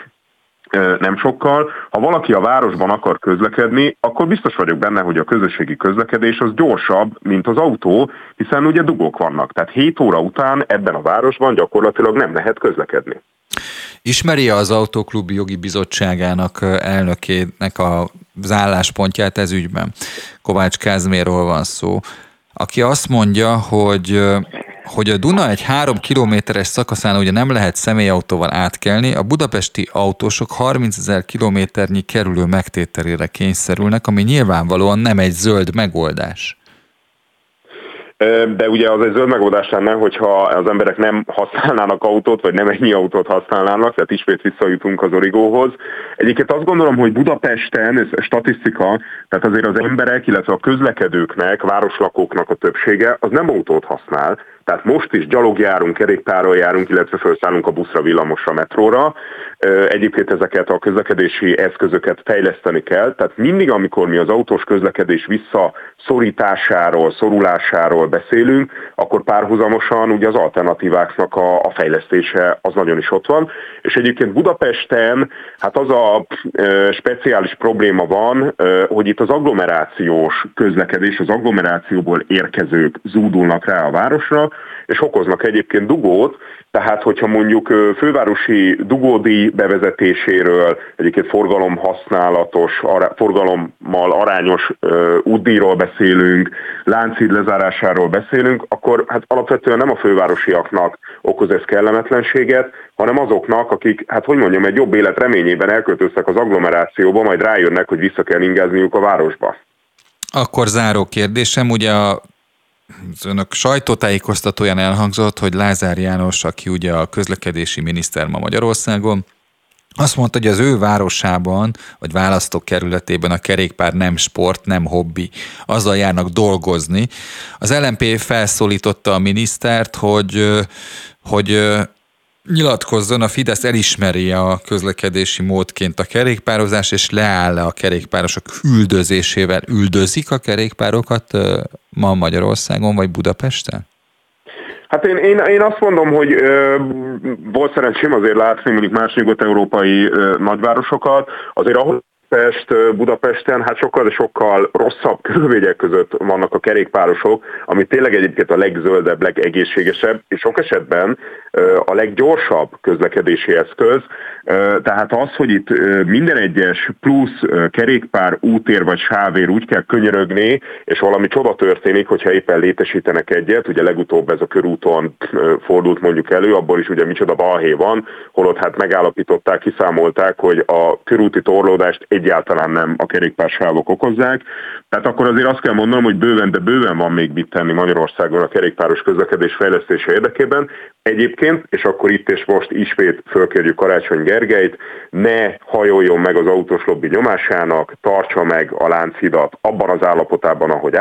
nem sokkal. Ha valaki a városban akar közlekedni, akkor biztos vagyok benne, hogy a közösségi közlekedés az gyorsabb, mint az autó, hiszen ugye dugók vannak. Tehát 7 óra után ebben a városban gyakorlatilag nem lehet közlekedni. Ismeri az Autóklub jogi bizottságának elnökének az álláspontját ez ügyben? Kovács Kázméról van szó, aki azt mondja, hogy hogy a Duna egy három kilométeres szakaszán ugye nem lehet személyautóval átkelni, a budapesti autósok 30 ezer kilométernyi kerülő megtételére kényszerülnek, ami nyilvánvalóan nem egy zöld megoldás. De ugye az egy zöld megoldás lenne, hogyha az emberek nem használnának autót, vagy nem ennyi autót használnának, tehát ismét visszajutunk az origóhoz. Egyébként azt gondolom, hogy Budapesten, ez statisztika, tehát azért az emberek, illetve a közlekedőknek, városlakóknak a többsége az nem autót használ, tehát most is gyalogjárunk, kerékpárral járunk, illetve felszállunk a buszra, villamosra, metróra. Egyébként ezeket a közlekedési eszközöket fejleszteni kell. Tehát mindig, amikor mi az autós közlekedés visszaszorításáról, szorulásáról beszélünk, akkor párhuzamosan ugye az alternatíváknak a, a fejlesztése az nagyon is ott van. És egyébként Budapesten hát az a e, speciális probléma van, e, hogy itt az agglomerációs közlekedés, az agglomerációból érkezők zúdulnak rá a városra, és okoznak egyébként dugót, tehát hogyha mondjuk fővárosi dugódi bevezetéséről, egyébként forgalom használatos, forgalommal arányos útdíjról beszélünk, láncid lezárásáról beszélünk, akkor hát alapvetően nem a fővárosiaknak okoz ez kellemetlenséget, hanem azoknak, akik, hát hogy mondjam, egy jobb élet reményében elköltöztek az agglomerációba, majd rájönnek, hogy vissza kell ingázniuk a városba. Akkor záró kérdésem, ugye a az önök sajtótájékoztatóján elhangzott, hogy Lázár János, aki ugye a közlekedési miniszter ma Magyarországon, azt mondta, hogy az ő városában, vagy választókerületében a kerékpár nem sport, nem hobbi. Azzal járnak dolgozni. Az LMP felszólította a minisztert, hogy, hogy nyilatkozzon, a Fidesz elismeri a közlekedési módként a kerékpározás, és leáll a kerékpárosok üldözésével. Üldözik a kerékpárokat ma Magyarországon, vagy Budapesten? Hát én, én, én azt mondom, hogy ö, volt szerencsém azért látni mondjuk más nyugat-európai ö, nagyvárosokat, azért ahol Pest, Budapesten, hát sokkal, de sokkal rosszabb körülmények között vannak a kerékpárosok, ami tényleg egyébként a legzöldebb, legegészségesebb, és sok esetben a leggyorsabb közlekedési eszköz. Tehát az, hogy itt minden egyes plusz kerékpár, útér vagy sávér úgy kell könyörögni, és valami csoda történik, hogyha éppen létesítenek egyet, ugye legutóbb ez a körúton fordult mondjuk elő, abból is ugye micsoda balhé van, holott hát megállapították, kiszámolták, hogy a körúti torlódást egyáltalán nem a kerékpársávok okozzák. Tehát akkor azért azt kell mondanom, hogy bőven, de bőven van még mit tenni Magyarországon a kerékpáros közlekedés fejlesztése érdekében. Egyébként, és akkor itt és most ismét fölkérjük Karácsony Gergelyt, ne hajoljon meg az autós lobby nyomásának, tartsa meg a Lánchidat abban az állapotában, ahogy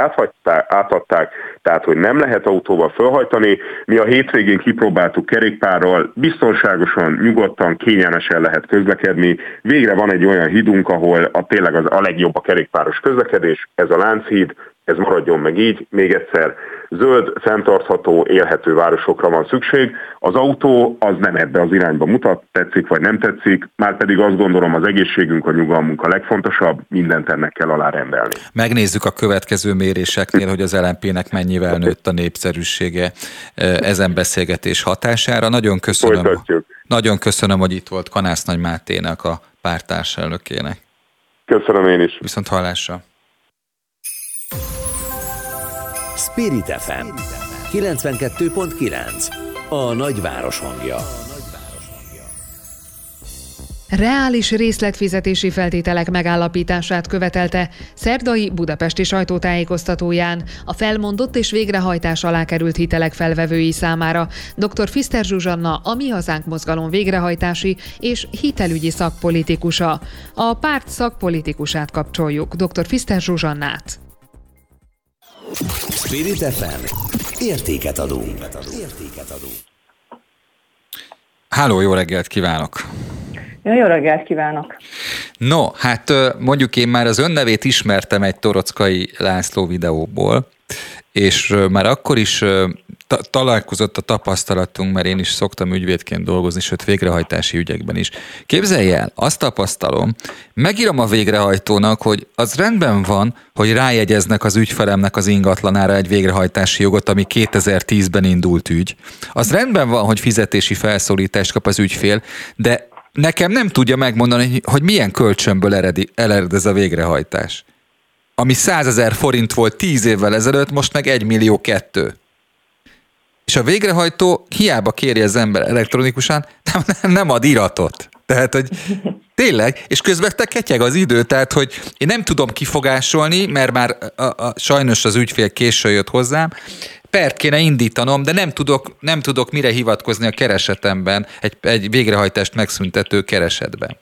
átadták, tehát hogy nem lehet autóval felhajtani. Mi a hétvégén kipróbáltuk kerékpárral, biztonságosan, nyugodtan, kényelmesen lehet közlekedni. Végre van egy olyan hídunk, ahol a, tényleg az, a legjobb a kerékpáros közlekedés, ez a Lánchíd, ez maradjon meg így. Még egyszer, zöld, fenntartható, élhető városokra van szükség. Az autó az nem ebbe az irányba mutat, tetszik vagy nem tetszik, már pedig azt gondolom az egészségünk, a nyugalmunk a legfontosabb, mindent ennek kell alárendelni. Megnézzük a következő méréseknél, hogy az LNP-nek mennyivel nőtt a népszerűsége eh, ezen beszélgetés hatására. Nagyon köszönöm, Folytatjuk. nagyon köszönöm, hogy itt volt Kanász Nagy Máténak a pártárselnökének. Köszönöm én is. Viszont hallásra. Spirit FM 92.9 A nagyváros hangja Reális részletfizetési feltételek megállapítását követelte szerdai budapesti sajtótájékoztatóján a felmondott és végrehajtás alá került hitelek felvevői számára dr. Fiszter Zsuzsanna, a Mi Hazánk mozgalom végrehajtási és hitelügyi szakpolitikusa. A párt szakpolitikusát kapcsoljuk, dr. Fiszter Zsuzsannát. Spirit FM. Értéket adunk. Értéket adunk. Háló, jó reggelt kívánok! Jó reggelt kívánok! No, hát mondjuk én már az önnevét ismertem egy Torockai László videóból, és már akkor is ta- találkozott a tapasztalatunk, mert én is szoktam ügyvédként dolgozni, sőt végrehajtási ügyekben is. Képzelj el, azt tapasztalom, megírom a végrehajtónak, hogy az rendben van, hogy rájegyeznek az ügyfelemnek az ingatlanára egy végrehajtási jogot, ami 2010-ben indult ügy. Az rendben van, hogy fizetési felszólítást kap az ügyfél, de nekem nem tudja megmondani, hogy milyen kölcsönből ered, ered ez a végrehajtás. Ami 100 ezer forint volt 10 évvel ezelőtt, most meg 1 millió kettő. És a végrehajtó hiába kéri az ember elektronikusan, nem, nem ad iratot. Tehát, hogy tényleg, és közben te ketyeg az idő, tehát, hogy én nem tudom kifogásolni, mert már a, a, sajnos az ügyfél késő jött hozzám, pert kéne indítanom, de nem tudok, nem tudok mire hivatkozni a keresetemben, egy, egy végrehajtást megszüntető keresetben.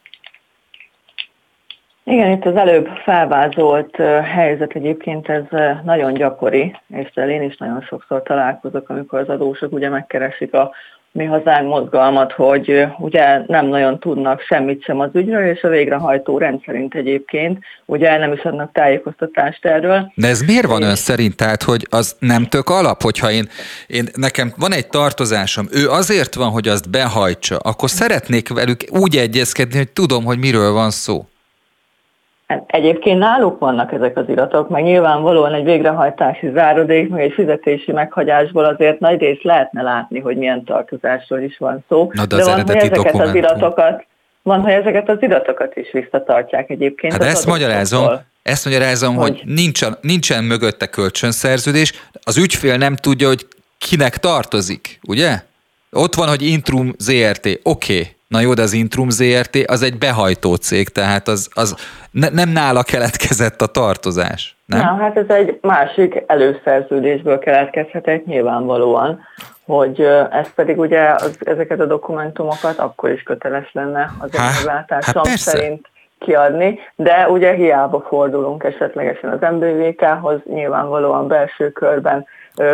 Igen, itt az előbb felvázolt helyzet egyébként ez nagyon gyakori, és én is nagyon sokszor találkozok, amikor az adósok ugye megkeresik a mi hazánk mozgalmat, hogy ugye nem nagyon tudnak semmit sem az ügyről, és a végrehajtó rendszerint egyébként ugye nem is adnak tájékoztatást erről. De ez miért van ön szerint? Tehát, hogy az nem tök alap, hogyha én, én nekem van egy tartozásom, ő azért van, hogy azt behajtsa, akkor szeretnék velük úgy egyezkedni, hogy tudom, hogy miről van szó. Hát egyébként náluk vannak ezek az iratok, meg nyilvánvalóan egy végrehajtási zárodék, meg egy fizetési meghagyásból azért nagy rész lehetne látni, hogy milyen tartozásról is van szó. Na de, de van, hogy ezeket az iratokat, van, hogy ezeket az iratokat is visszatartják egyébként. Hát ezt magyarázom, ezt magyarázom, hogy, hogy nincsen, nincsen mögötte kölcsönszerződés, az ügyfél nem tudja, hogy kinek tartozik, ugye? Ott van, hogy Intrum ZRT, oké, okay. Na jó, de az Intrum ZRT az egy behajtó cég, tehát az, az ne, nem nála keletkezett a tartozás. Nem? Na, hát ez egy másik előszerződésből keletkezhetett nyilvánvalóan, hogy ez pedig ugye az, ezeket a dokumentumokat akkor is köteles lenne az önellátásom hát szerint kiadni, de ugye hiába fordulunk esetlegesen az MBVK-hoz, nyilvánvalóan belső körben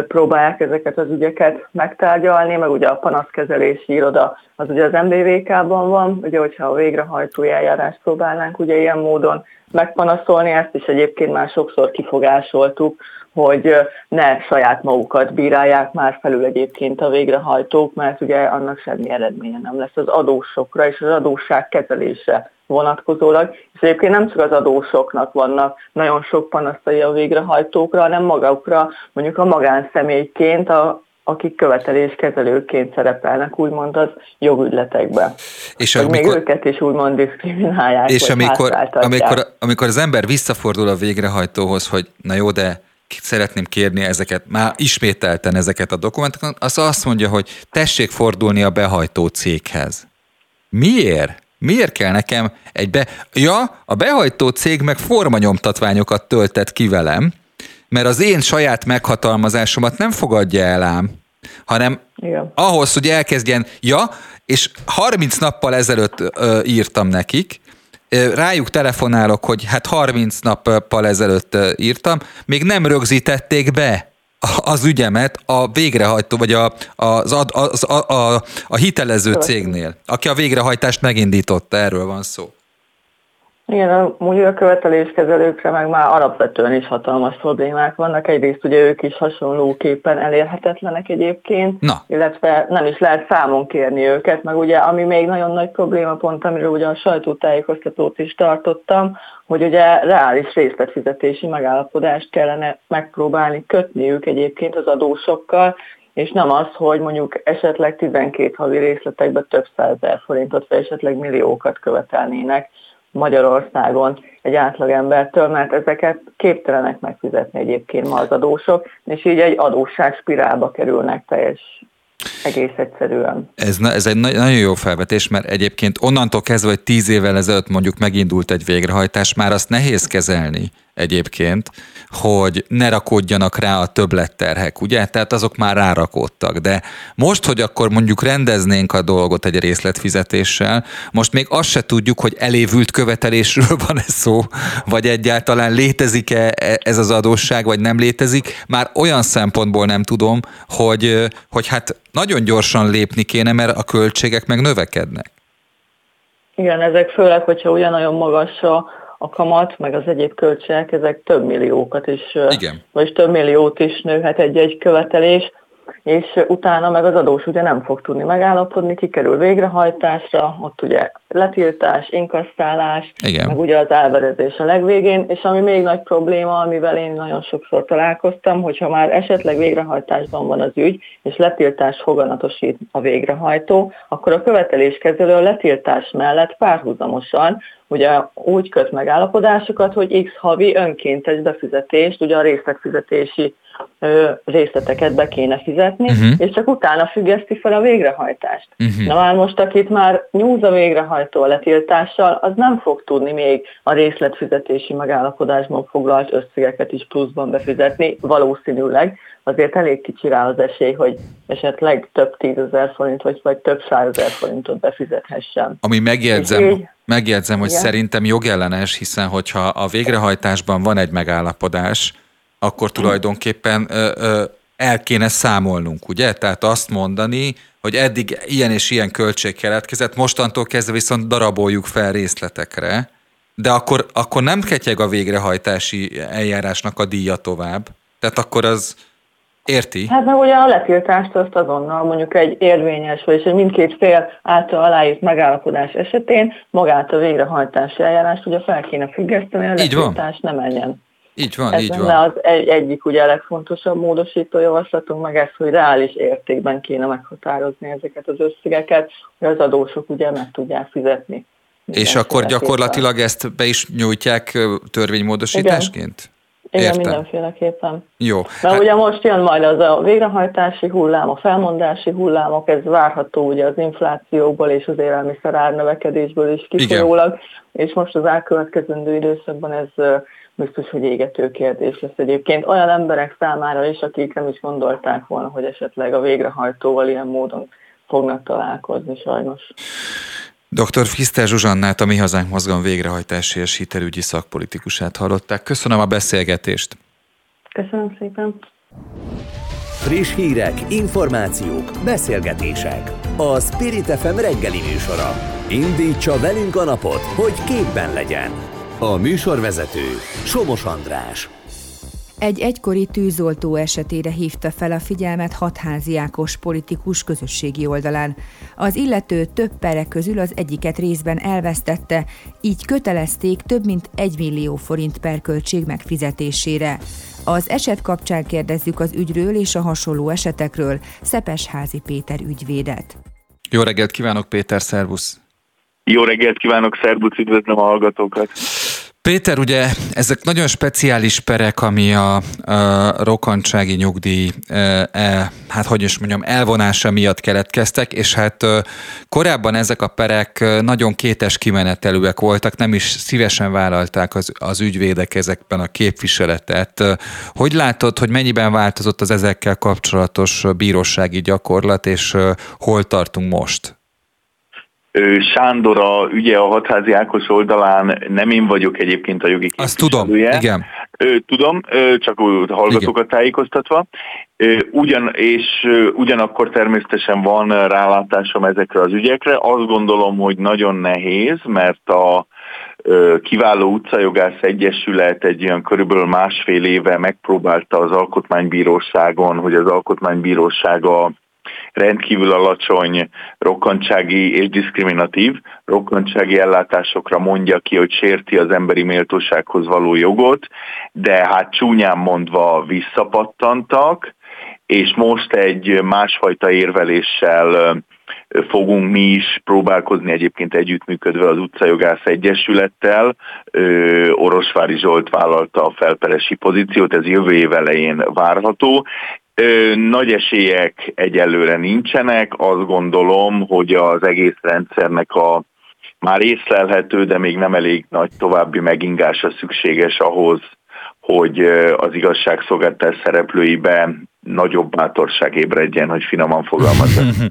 próbálják ezeket az ügyeket megtárgyalni, meg ugye a panaszkezelési iroda az ugye az MBVK-ban van, ugye hogyha a végrehajtói eljárást próbálnánk ugye ilyen módon megpanaszolni, ezt is egyébként már sokszor kifogásoltuk, hogy ne saját magukat bírálják már felül egyébként a végrehajtók, mert ugye annak semmi eredménye nem lesz. Az adósokra és az adósság kezelése vonatkozólag, és egyébként nem csak az adósoknak vannak nagyon sok panaszai a végrehajtókra, hanem magukra, mondjuk a magánszemélyként, a, akik követeléskezelőként szerepelnek úgymond az jogügyletekben. És amikor, még őket is úgymond diszkriminálják. És amikor, amikor, amikor az ember visszafordul a végrehajtóhoz, hogy na jó, de szeretném kérni ezeket, már ismételten ezeket a dokumentumokat, az azt mondja, hogy tessék fordulni a behajtó céghez. Miért? Miért kell nekem egy be... Ja, a behajtó cég meg formanyomtatványokat töltett ki velem, mert az én saját meghatalmazásomat nem fogadja el ám, hanem Igen. ahhoz, hogy elkezdjen, ja, és 30 nappal ezelőtt ö, írtam nekik, rájuk telefonálok, hogy hát 30 nappal ezelőtt írtam, még nem rögzítették be az ügyemet a végrehajtó, vagy a, az, az, az, a, a, a hitelező cégnél, aki a végrehajtást megindította, erről van szó. Igen, a a követeléskezelőkre meg már alapvetően is hatalmas problémák vannak. Egyrészt ugye ők is hasonlóképpen elérhetetlenek egyébként, Na. illetve nem is lehet számon kérni őket, meg ugye ami még nagyon nagy probléma pont, amiről ugye a sajtótájékoztatót is tartottam, hogy ugye reális részletfizetési megállapodást kellene megpróbálni kötniük egyébként az adósokkal, és nem az, hogy mondjuk esetleg 12 havi részletekben több százezer forintot, vagy esetleg milliókat követelnének Magyarországon egy átlagembertől, mert ezeket képtelenek megfizetni egyébként ma az adósok, és így egy adósság spirálba kerülnek teljes egész egyszerűen. Ez, ez egy nagyon jó felvetés, mert egyébként onnantól kezdve, hogy tíz évvel ezelőtt mondjuk megindult egy végrehajtás, már azt nehéz kezelni egyébként, hogy ne rakódjanak rá a többletterhek, ugye? Tehát azok már rárakódtak. De most, hogy akkor mondjuk rendeznénk a dolgot egy részletfizetéssel, most még azt se tudjuk, hogy elévült követelésről *laughs* van ez szó, vagy egyáltalán létezik-e ez az adósság, vagy nem létezik. Már olyan szempontból nem tudom, hogy, hogy hát nagyon gyorsan lépni kéne, mert a költségek meg növekednek. Igen, ezek főleg, hogyha olyan nagyon magas a a kamat, meg az egyéb költségek, ezek több milliókat is, Igen. vagyis több milliót is nőhet egy-egy követelés, és utána meg az adós ugye nem fog tudni megállapodni, kikerül végrehajtásra, ott ugye letiltás, inkasszálás, Igen. meg ugye az elverezés a legvégén, és ami még nagy probléma, amivel én nagyon sokszor találkoztam, hogyha már esetleg végrehajtásban van az ügy, és letiltás foganatosít a végrehajtó, akkor a követeléskezelő a letiltás mellett párhuzamosan ugye úgy köt megállapodásokat, hogy x havi önkéntes befizetést, ugye a részletfizetési részleteket be kéne fizetni, uh-huh. és csak utána függeszti fel a végrehajtást. Uh-huh. Na már most, akit már nyúz a végrehajtó a letiltással, az nem fog tudni még a részletfizetési megállapodásban foglalt összegeket is pluszban befizetni, valószínűleg, azért elég kicsi rá az esély, hogy esetleg több tízezer forint, vagy, vagy több százezer forintot befizethessen. Ami megjegyzem, így, megjegyzem hogy igen? szerintem jogellenes, hiszen hogyha a végrehajtásban van egy megállapodás, akkor tulajdonképpen ö, ö, el kéne számolnunk, ugye? Tehát azt mondani, hogy eddig ilyen és ilyen költség keletkezett, mostantól kezdve viszont daraboljuk fel részletekre, de akkor, akkor nem ketyeg a végrehajtási eljárásnak a díja tovább. Tehát akkor az, Érti? Hát meg ugye a letiltást azt azonnal mondjuk egy érvényes, vagyis egy mindkét fél által aláírt megállapodás esetén magát a végrehajtási eljárást ugye fel kéne függeszteni, a letiltás nem menjen. Így van, Ez így van. az egy, egyik ugye legfontosabb módosító javaslatunk, meg ez, hogy reális értékben kéne meghatározni ezeket az összegeket, hogy az adósok ugye meg tudják fizetni. És akkor gyakorlatilag ezt be is nyújtják törvénymódosításként? Igen. Igen, Értem. mindenféleképpen. Jó. Mert hát... ugye most jön majd az a végrehajtási hullám, a felmondási hullámok, ez várható ugye az inflációból és az élelmiszer árnövekedésből is kifolyólag, és most az elkövetkezendő időszakban ez biztos, hogy égető kérdés lesz egyébként olyan emberek számára is, akik nem is gondolták volna, hogy esetleg a végrehajtóval ilyen módon fognak találkozni sajnos. Dr. Fiszter Zsuzsannát, a Mi Hazánk Mozgalom végrehajtási és hitelügyi szakpolitikusát hallották. Köszönöm a beszélgetést. Köszönöm szépen. Friss hírek, információk, beszélgetések. A Spirit FM reggeli műsora. Indítsa velünk a napot, hogy képben legyen. A műsorvezető Somos András. Egy egykori tűzoltó esetére hívta fel a figyelmet hatházi Ákos politikus közösségi oldalán. Az illető több perek közül az egyiket részben elvesztette, így kötelezték több mint egy millió forint per költség megfizetésére. Az eset kapcsán kérdezzük az ügyről és a hasonló esetekről Szepesházi Péter ügyvédet. Jó reggelt kívánok, Péter, szervusz! Jó reggelt kívánok, szervusz, üdvözlöm a hallgatókat! Péter, ugye ezek nagyon speciális perek, ami a, a rokontsági nyugdíj, e, hát hogy is mondjam, elvonása miatt keletkeztek, és hát korábban ezek a perek nagyon kétes kimenetelőek voltak, nem is szívesen vállalták az, az ügyvédek ezekben a képviseletet. Hogy látod, hogy mennyiben változott az ezekkel kapcsolatos bírósági gyakorlat, és hol tartunk most? Sándor a ügye a hatházi Ákos oldalán, nem én vagyok egyébként a jogi Azt tudom, igen. Tudom, csak hallgatókat igen. tájékoztatva. Ugyan, és ugyanakkor természetesen van rálátásom ezekre az ügyekre. Azt gondolom, hogy nagyon nehéz, mert a kiváló utcajogász egyesület egy olyan körülbelül másfél éve megpróbálta az alkotmánybíróságon, hogy az alkotmánybírósága rendkívül alacsony rokkantsági és diszkriminatív rokkantsági ellátásokra mondja ki, hogy sérti az emberi méltósághoz való jogot, de hát csúnyán mondva visszapattantak, és most egy másfajta érveléssel fogunk mi is próbálkozni egyébként együttműködve az utcajogász egyesülettel. Orosvári Zsolt vállalta a felperesi pozíciót, ez jövő év elején várható, nagy esélyek egyelőre nincsenek, azt gondolom, hogy az egész rendszernek a már észlelhető, de még nem elég nagy további megingása szükséges ahhoz, hogy az igazságszolgáltás szereplőibe nagyobb bátorság ébredjen, hogy finoman fogalmazok. *laughs*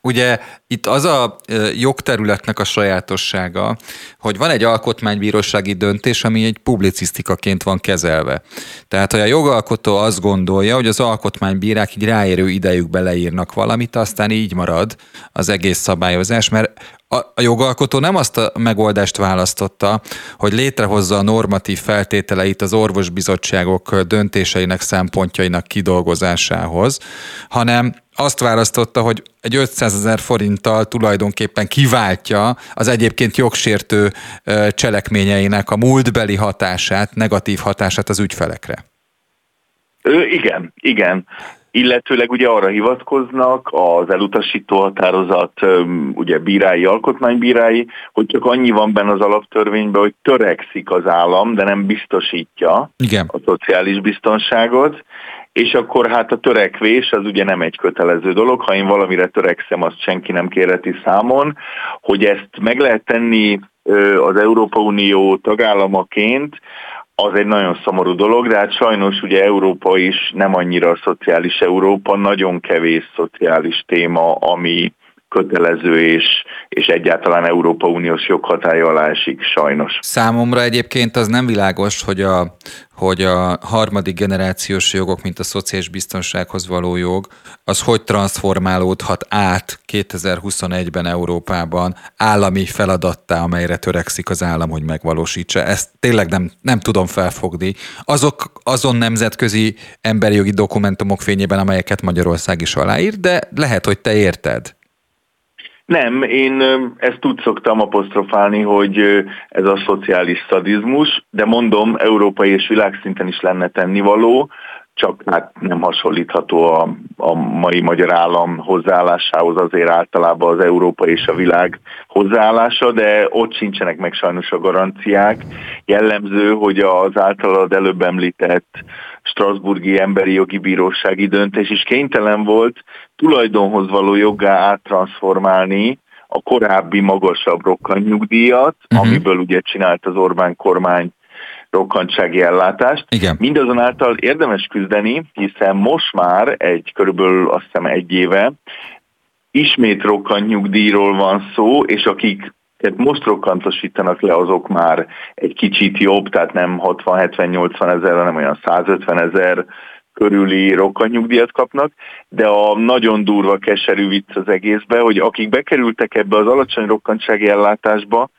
Ugye itt az a jogterületnek a sajátossága, hogy van egy alkotmánybírósági döntés, ami egy publicisztikaként van kezelve. Tehát, hogy a jogalkotó azt gondolja, hogy az alkotmánybírák így ráérő idejükbe leírnak valamit, aztán így marad az egész szabályozás, mert a jogalkotó nem azt a megoldást választotta, hogy létrehozza a normatív feltételeit az orvosbizottságok döntéseinek szempontjainak kidolgozásához, hanem azt választotta, hogy egy 500 ezer forinttal tulajdonképpen kiváltja az egyébként jogsértő cselekményeinek a múltbeli hatását, negatív hatását az ügyfelekre. Ö, igen, igen illetőleg ugye arra hivatkoznak az elutasító határozat ugye bírái, alkotmánybírái, hogy csak annyi van benne az alaptörvényben, hogy törekszik az állam, de nem biztosítja Igen. a szociális biztonságot, és akkor hát a törekvés az ugye nem egy kötelező dolog, ha én valamire törekszem, azt senki nem kérheti számon, hogy ezt meg lehet tenni az Európa Unió tagállamaként, az egy nagyon szomorú dolog, de hát sajnos ugye Európa is nem annyira szociális Európa, nagyon kevés szociális téma, ami kötelező és, és egyáltalán Európa Uniós joghatája alá esik, sajnos. Számomra egyébként az nem világos, hogy a, hogy a harmadik generációs jogok, mint a szociális biztonsághoz való jog, az hogy transformálódhat át 2021-ben Európában állami feladattá, amelyre törekszik az állam, hogy megvalósítsa. Ezt tényleg nem, nem tudom felfogni. Azok azon nemzetközi emberi jogi dokumentumok fényében, amelyeket Magyarország is aláír, de lehet, hogy te érted. Nem, én ezt úgy szoktam apostrofálni, hogy ez a szociális szadizmus, de mondom, európai és világszinten is lenne tennivaló, csak hát nem hasonlítható a, a mai magyar állam hozzáállásához azért általában az Európa és a világ hozzáállása, de ott sincsenek meg sajnos a garanciák. Jellemző, hogy az általad előbb említett Strasburgi Emberi Jogi Bírósági döntés is kénytelen volt tulajdonhoz való joggá áttranszformálni a korábbi magasabb rokkanyugdíjat, uh-huh. amiből ugye csinált az Orbán kormány rokkantsági ellátást. Igen. Mindazonáltal érdemes küzdeni, hiszen most már egy körülbelül azt hiszem egy éve ismét rokkantnyugdíjról van szó, és akik tehát most rokkantosítanak le, azok már egy kicsit jobb, tehát nem 60-70-80 ezer, hanem olyan 150 ezer körüli rokkanyugdíjat kapnak, de a nagyon durva keserű vicc az egészbe, hogy akik bekerültek ebbe az alacsony rokkantsági ellátásba,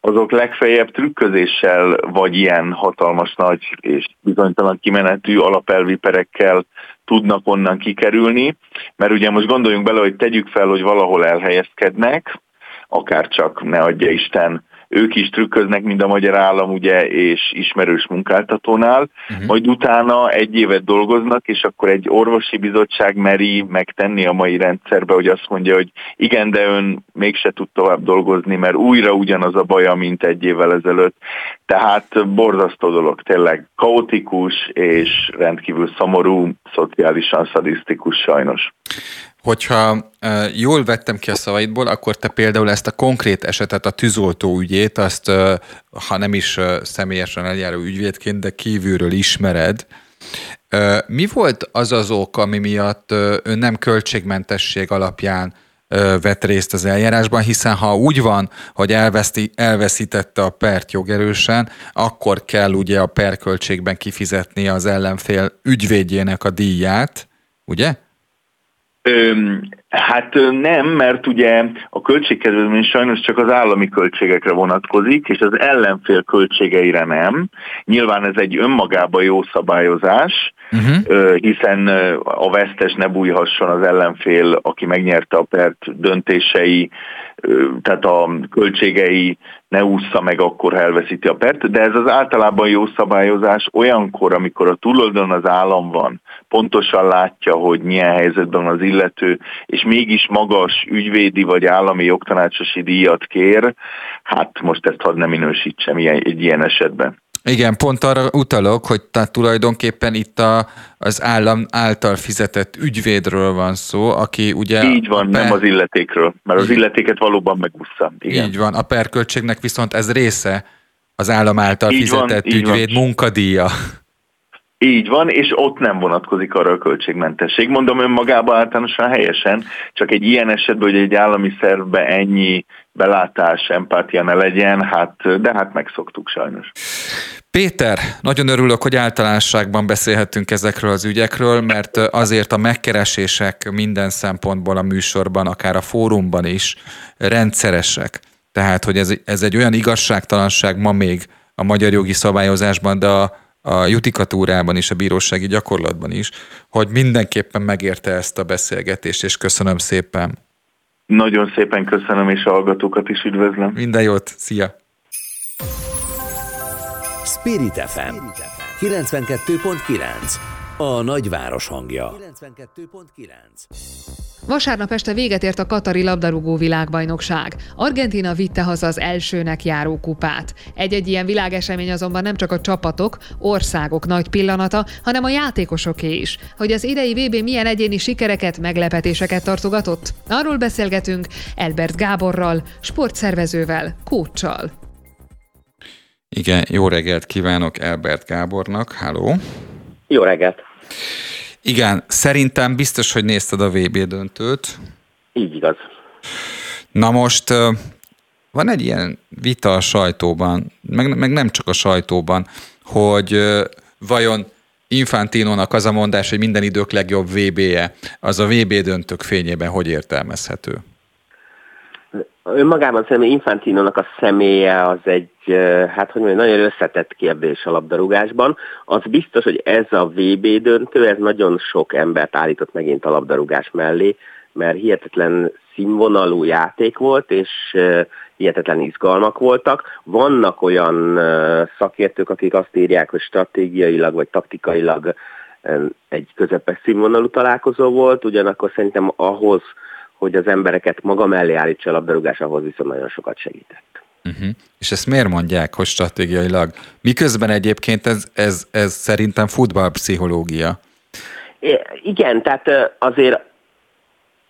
azok legfeljebb trükközéssel, vagy ilyen hatalmas nagy és bizonytalan kimenetű alapelvi perekkel tudnak onnan kikerülni, mert ugye most gondoljunk bele, hogy tegyük fel, hogy valahol elhelyezkednek, akár csak ne adja Isten ők is trükköznek, mint a magyar állam, ugye, és ismerős munkáltatónál, uh-huh. majd utána egy évet dolgoznak, és akkor egy orvosi bizottság meri megtenni a mai rendszerbe, hogy azt mondja, hogy igen, de ön mégse tud tovább dolgozni, mert újra ugyanaz a baja, mint egy évvel ezelőtt. Tehát borzasztó dolog, tényleg kaotikus és rendkívül szomorú, szociálisan szadisztikus sajnos. Hogyha jól vettem ki a szavaidból, akkor te például ezt a konkrét esetet, a tűzoltó ügyét, azt, ha nem is személyesen eljáró ügyvédként, de kívülről ismered. Mi volt az az ok, ami miatt ön nem költségmentesség alapján vett részt az eljárásban, hiszen ha úgy van, hogy elveszti, elveszítette a pert jogerősen, akkor kell ugye a perköltségben kifizetni az ellenfél ügyvédjének a díját, ugye? Hát nem, mert ugye a költségkedvezmény sajnos csak az állami költségekre vonatkozik, és az ellenfél költségeire nem. Nyilván ez egy önmagában jó szabályozás, uh-huh. hiszen a vesztes ne bújhasson az ellenfél, aki megnyerte a pert döntései, tehát a költségei ne ússza meg, akkor elveszíti a pert, de ez az általában jó szabályozás olyankor, amikor a túloldalon az állam van, pontosan látja, hogy milyen helyzetben az illető, és mégis magas ügyvédi vagy állami jogtanácsosi díjat kér, hát most ezt hadd nem minősítsem egy ilyen esetben. Igen, pont arra utalok, hogy tehát tulajdonképpen itt a, az állam által fizetett ügyvédről van szó, aki ugye... Így van, per... nem az illetékről, mert az illetéket valóban megúszza. Igen. Így van, a perköltségnek viszont ez része az állam által így fizetett van, ügyvéd van. munkadíja. Így van, és ott nem vonatkozik arra a költségmentesség. Mondom önmagában általánosan helyesen, csak egy ilyen esetben, hogy egy állami szervbe ennyi belátás, empátia ne legyen, hát, de hát megszoktuk sajnos. Péter, nagyon örülök, hogy általánosságban beszélhetünk ezekről az ügyekről, mert azért a megkeresések minden szempontból a műsorban, akár a fórumban is rendszeresek. Tehát, hogy ez, ez egy olyan igazságtalanság ma még a magyar jogi szabályozásban, de a, a jutikatúrában is, a bírósági gyakorlatban is, hogy mindenképpen megérte ezt a beszélgetést, és köszönöm szépen. Nagyon szépen köszönöm, és a hallgatókat is üdvözlöm. Minden jót, szia! Spirit FM 92.9 A nagyváros hangja 92.9 Vasárnap este véget ért a Katari labdarúgó világbajnokság. Argentina vitte haza az elsőnek járó kupát. Egy-egy ilyen világesemény azonban nem csak a csapatok, országok nagy pillanata, hanem a játékosoké is. Hogy az idei VB milyen egyéni sikereket, meglepetéseket tartogatott? Arról beszélgetünk Elbert Gáborral, sportszervezővel, kócsal. Igen, jó reggelt kívánok Elbert Gábornak. Háló! Jó reggelt! Igen, szerintem biztos, hogy nézted a VB döntőt. Így igaz. Na most van egy ilyen vita a sajtóban, meg, meg nem csak a sajtóban, hogy vajon Infantinónak az a mondás, hogy minden idők legjobb VB-je, az a VB döntők fényében hogy értelmezhető? Önmagában szerintem Infantinónak a személye az egy, hát hogy mondjam, nagyon összetett kérdés a labdarúgásban. Az biztos, hogy ez a VB döntő, ez nagyon sok embert állított megint a labdarúgás mellé, mert hihetetlen színvonalú játék volt, és hihetetlen izgalmak voltak. Vannak olyan szakértők, akik azt írják, hogy stratégiailag vagy taktikailag egy közepes színvonalú találkozó volt, ugyanakkor szerintem ahhoz, hogy az embereket maga mellé állítsa a labdarúgás, ahhoz viszont nagyon sokat segített. Uh-huh. És ezt miért mondják, hogy stratégiailag? Miközben egyébként ez, ez, ez szerintem futballpszichológia. Igen, tehát azért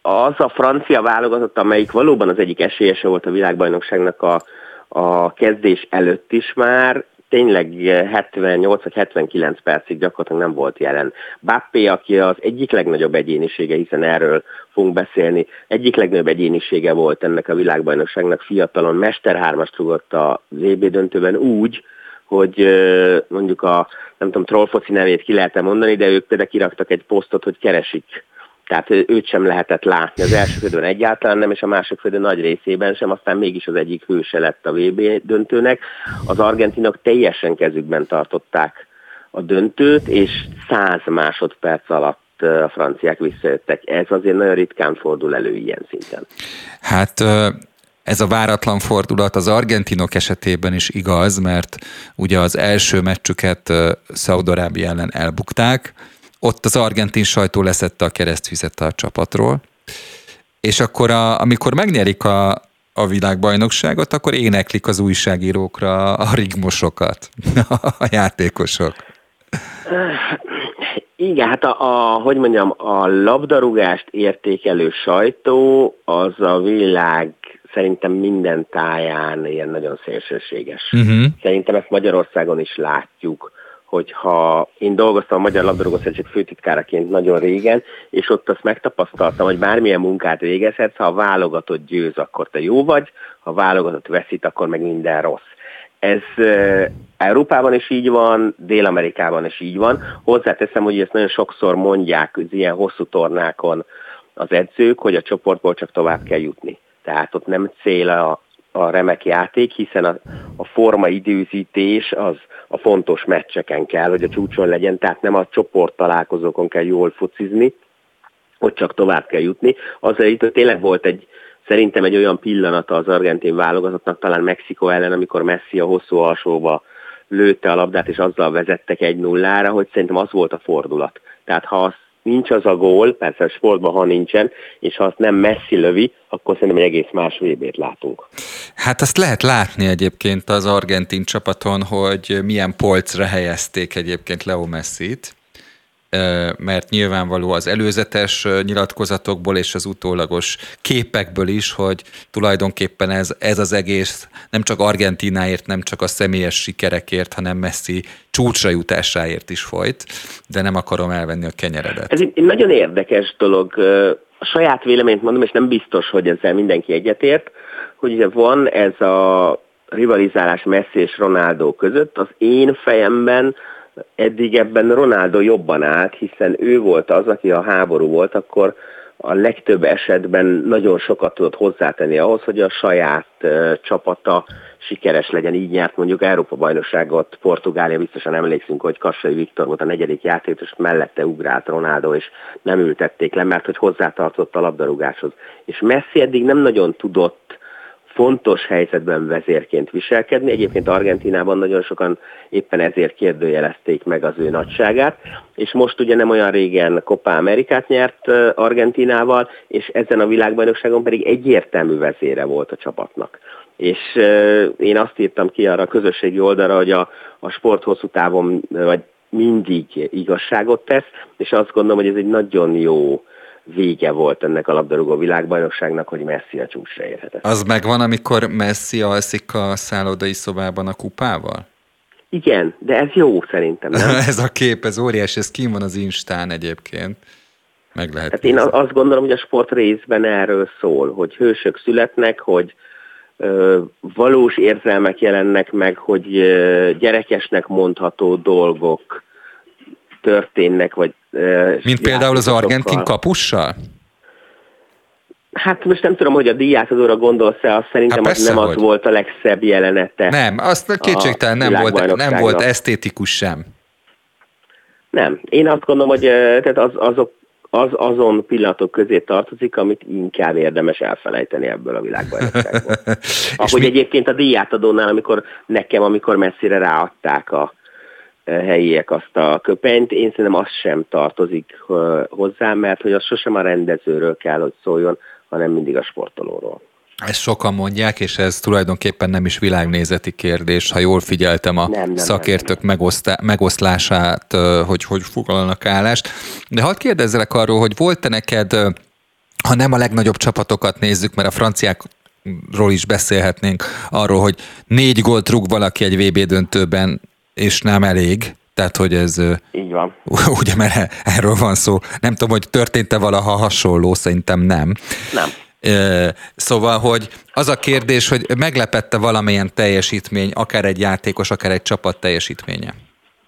az a francia válogatott, amelyik valóban az egyik esélyese volt a világbajnokságnak a, a kezdés előtt is már, tényleg 78 vagy 79 percig gyakorlatilag nem volt jelen. Bappé, aki az egyik legnagyobb egyénisége, hiszen erről fogunk beszélni, egyik legnagyobb egyénisége volt ennek a világbajnokságnak fiatalon, mesterhármast rúgott a VB döntőben úgy, hogy mondjuk a, nem tudom, trollfoci nevét ki lehet mondani, de ők például kiraktak egy posztot, hogy keresik tehát őt sem lehetett látni. Az első fődön egyáltalán nem, és a másik fődön nagy részében sem, aztán mégis az egyik hőse lett a VB döntőnek. Az argentinok teljesen kezükben tartották a döntőt, és száz másodperc alatt a franciák visszajöttek. Ez azért nagyon ritkán fordul elő ilyen szinten. Hát ez a váratlan fordulat az argentinok esetében is igaz, mert ugye az első meccsüket Szaudarábia ellen elbukták, ott az argentin sajtó leszette a keresztvizet a csapatról, és akkor a, amikor megnyerik a, a világbajnokságot, akkor éneklik az újságírókra a rigmosokat, *laughs* a játékosok. Igen, hát a, a, hogy mondjam, a labdarúgást értékelő sajtó az a világ szerintem minden táján ilyen nagyon szélsőséges. Uh-huh. Szerintem ezt Magyarországon is látjuk hogyha én dolgoztam a Magyar Labdarúgó Szövetség főtitkáraként nagyon régen, és ott azt megtapasztaltam, hogy bármilyen munkát végezhetsz, ha a válogatott győz, akkor te jó vagy, ha a válogatott veszít, akkor meg minden rossz. Ez Európában is így van, Dél-Amerikában is így van. Hozzáteszem, hogy ezt nagyon sokszor mondják az ilyen hosszú tornákon az edzők, hogy a csoportból csak tovább kell jutni. Tehát ott nem cél a, a remek játék, hiszen a, a forma időzítés az a fontos meccseken kell, hogy a csúcson legyen, tehát nem a csoport találkozókon kell jól focizni, hogy csak tovább kell jutni. Azért itt tényleg volt egy, szerintem egy olyan pillanata az argentin válogatottnak, talán Mexikó ellen, amikor Messi a hosszú alsóba lőtte a labdát, és azzal vezettek egy nullára, hogy szerintem az volt a fordulat. Tehát ha azt nincs az a gól, persze a sportban, ha nincsen, és ha azt nem messzi lövi, akkor szerintem egy egész más vb látunk. Hát azt lehet látni egyébként az argentin csapaton, hogy milyen polcra helyezték egyébként Leo Messi-t, mert nyilvánvaló az előzetes nyilatkozatokból és az utólagos képekből is, hogy tulajdonképpen ez, ez az egész nem csak Argentináért, nem csak a személyes sikerekért, hanem Messi csúcsra jutásáért is folyt, de nem akarom elvenni a kenyeredet. Ez egy nagyon érdekes dolog. A saját véleményt mondom, és nem biztos, hogy ezzel mindenki egyetért, hogy ugye van ez a rivalizálás Messi és Ronaldo között. Az én fejemben eddig ebben Ronaldo jobban állt, hiszen ő volt az, aki a háború volt, akkor a legtöbb esetben nagyon sokat tudott hozzátenni ahhoz, hogy a saját uh, csapata sikeres legyen. Így nyert mondjuk Európa-bajnokságot, Portugália, biztosan emlékszünk, hogy Kassai Viktor volt a negyedik játék, és mellette ugrált Ronaldo, és nem ültették le, mert hogy hozzátartott a labdarúgáshoz. És Messi eddig nem nagyon tudott fontos helyzetben vezérként viselkedni. Egyébként Argentinában nagyon sokan éppen ezért kérdőjelezték meg az ő nagyságát, és most ugye nem olyan régen Copa Amerikát nyert Argentinával, és ezen a világbajnokságon pedig egyértelmű vezére volt a csapatnak. És én azt írtam ki arra a közösségi oldalra, hogy a, a sport hosszú távon, vagy mindig igazságot tesz, és azt gondolom, hogy ez egy nagyon jó vége volt ennek a labdarúgó világbajnokságnak, hogy Messi a csúcsra érhetett. Az megvan, amikor Messi alszik a szállodai szobában a kupával? Igen, de ez jó szerintem, nem? *laughs* ez a kép, ez óriás, ez kim van az Instán egyébként. Meg lehet hát én azt gondolom, hogy a sport részben erről szól, hogy hősök születnek, hogy ö, valós érzelmek jelennek meg, hogy ö, gyerekesnek mondható dolgok történnek, vagy mint például az argentin kapussal? Hát most nem tudom, hogy a díjátadóra gondolsz-e, azt szerintem hát az nem hogy. az volt a legszebb jelenete. Nem, azt kétségtelen nem volt, nem volt esztétikus sem. Nem. Én azt gondolom, hogy tehát az, azok, az azon pillanatok közé tartozik, amit inkább érdemes elfelejteni ebből a világbajnokságból. *laughs* Ahogy mi... egyébként a díjátadónál, amikor nekem, amikor messzire ráadták a, helyiek azt a köpenyt. Én szerintem az sem tartozik hozzá, mert hogy az sosem a rendezőről kell, hogy szóljon, hanem mindig a sportolóról. Ezt sokan mondják, és ez tulajdonképpen nem is világnézeti kérdés, ha jól figyeltem a nem, nem, szakértők nem, nem. megoszlását, hogy hogy foglalnak állást. De hadd kérdezzelek arról, hogy volt-e neked, ha nem a legnagyobb csapatokat nézzük, mert a franciákról is beszélhetnénk arról, hogy négy gólt rúg valaki egy VB döntőben, és nem elég, tehát, hogy ez... Így van. *laughs* Ugye, mert erről van szó. Nem tudom, hogy történt-e valaha hasonló, szerintem nem. Nem. Szóval, hogy az a kérdés, hogy meglepette valamilyen teljesítmény, akár egy játékos, akár egy csapat teljesítménye?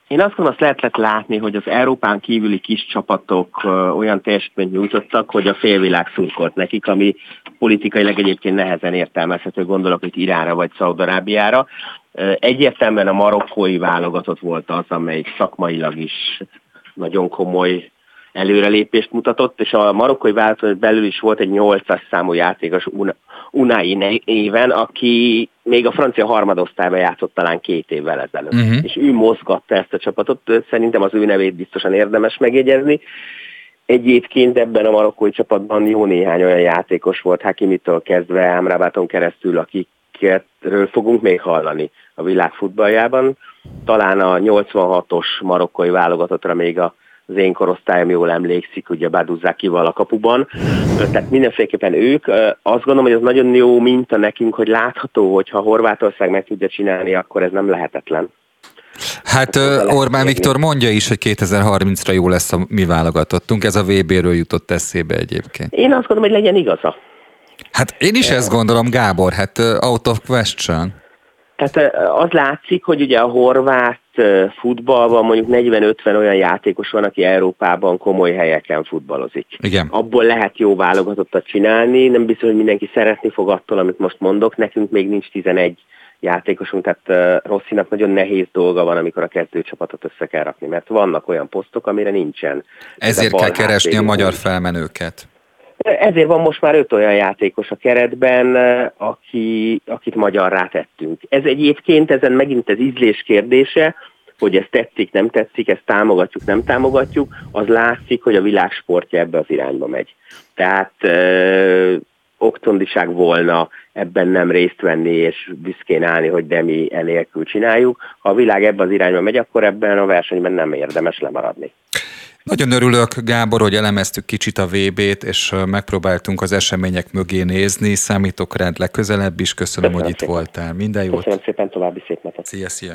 Én azt gondolom, azt lehetett látni, hogy az Európán kívüli kis csapatok olyan teljesítményt nyújtottak, hogy a félvilág szurkolt nekik, ami politikailag egyébként nehezen értelmezhető, gondolok itt Iránra vagy Szaudarábiára. Egyértelműen a marokkói válogatott volt az, amelyik szakmailag is nagyon komoly előrelépést mutatott, és a marokkai válogatott belül is volt egy 8-as számú játékos Unai éven, aki még a francia harmadosztályban játszott talán két évvel ezelőtt. Uh-huh. És ő mozgatta ezt a csapatot, szerintem az ő nevét biztosan érdemes megjegyezni. Egyébként ebben a marokkói csapatban jó néhány olyan játékos volt, Hakimitől kezdve Amrabaton keresztül, akikről fogunk még hallani a világ futballjában. Talán a 86-os marokkói válogatottra még a az én korosztályom jól emlékszik, ugye Baduzákival a kapuban. Tehát mindenféleképpen ők. Azt gondolom, hogy ez nagyon jó minta nekünk, hogy látható, hogy ha Horvátország meg tudja csinálni, akkor ez nem lehetetlen. Hát Orbán Viktor mondja is, hogy 2030-ra jó lesz a mi válogatottunk. Ez a VB-ről jutott eszébe egyébként. Én azt gondolom, hogy legyen igaza. Hát én is ezt gondolom, Gábor, hát out of question. Tehát az látszik, hogy ugye a horvát futballban mondjuk 40-50 olyan játékos van, aki Európában komoly helyeken futballozik. Igen. Abból lehet jó válogatottat csinálni, nem biztos, hogy mindenki szeretni fog attól, amit most mondok, nekünk még nincs 11 játékosunk, tehát Rosszinak nagyon nehéz dolga van, amikor a kezdőcsapatot össze kell rakni, mert vannak olyan posztok, amire nincsen. Ezért kell keresni a magyar felmenőket. Ezért van most már öt olyan játékos a keretben, aki, akit magyarrá tettünk. Ez egyébként, ezen megint az ízlés kérdése, hogy ez tetszik, nem tetszik, ezt támogatjuk, nem támogatjuk, az látszik, hogy a világsportja ebbe az irányba megy. Tehát oktondiság volna ebben nem részt venni és büszkén állni, hogy de mi enélkül csináljuk. Ha a világ ebbe az irányba megy, akkor ebben a versenyben nem érdemes lemaradni. Nagyon örülök, Gábor, hogy elemeztük kicsit a VB-t, és megpróbáltunk az események mögé nézni. Számítok rád legközelebb is. Köszönöm, Köszönöm hogy szépen. itt voltál. Minden jót. Köszönöm szépen, további szép napot. Szia, szia.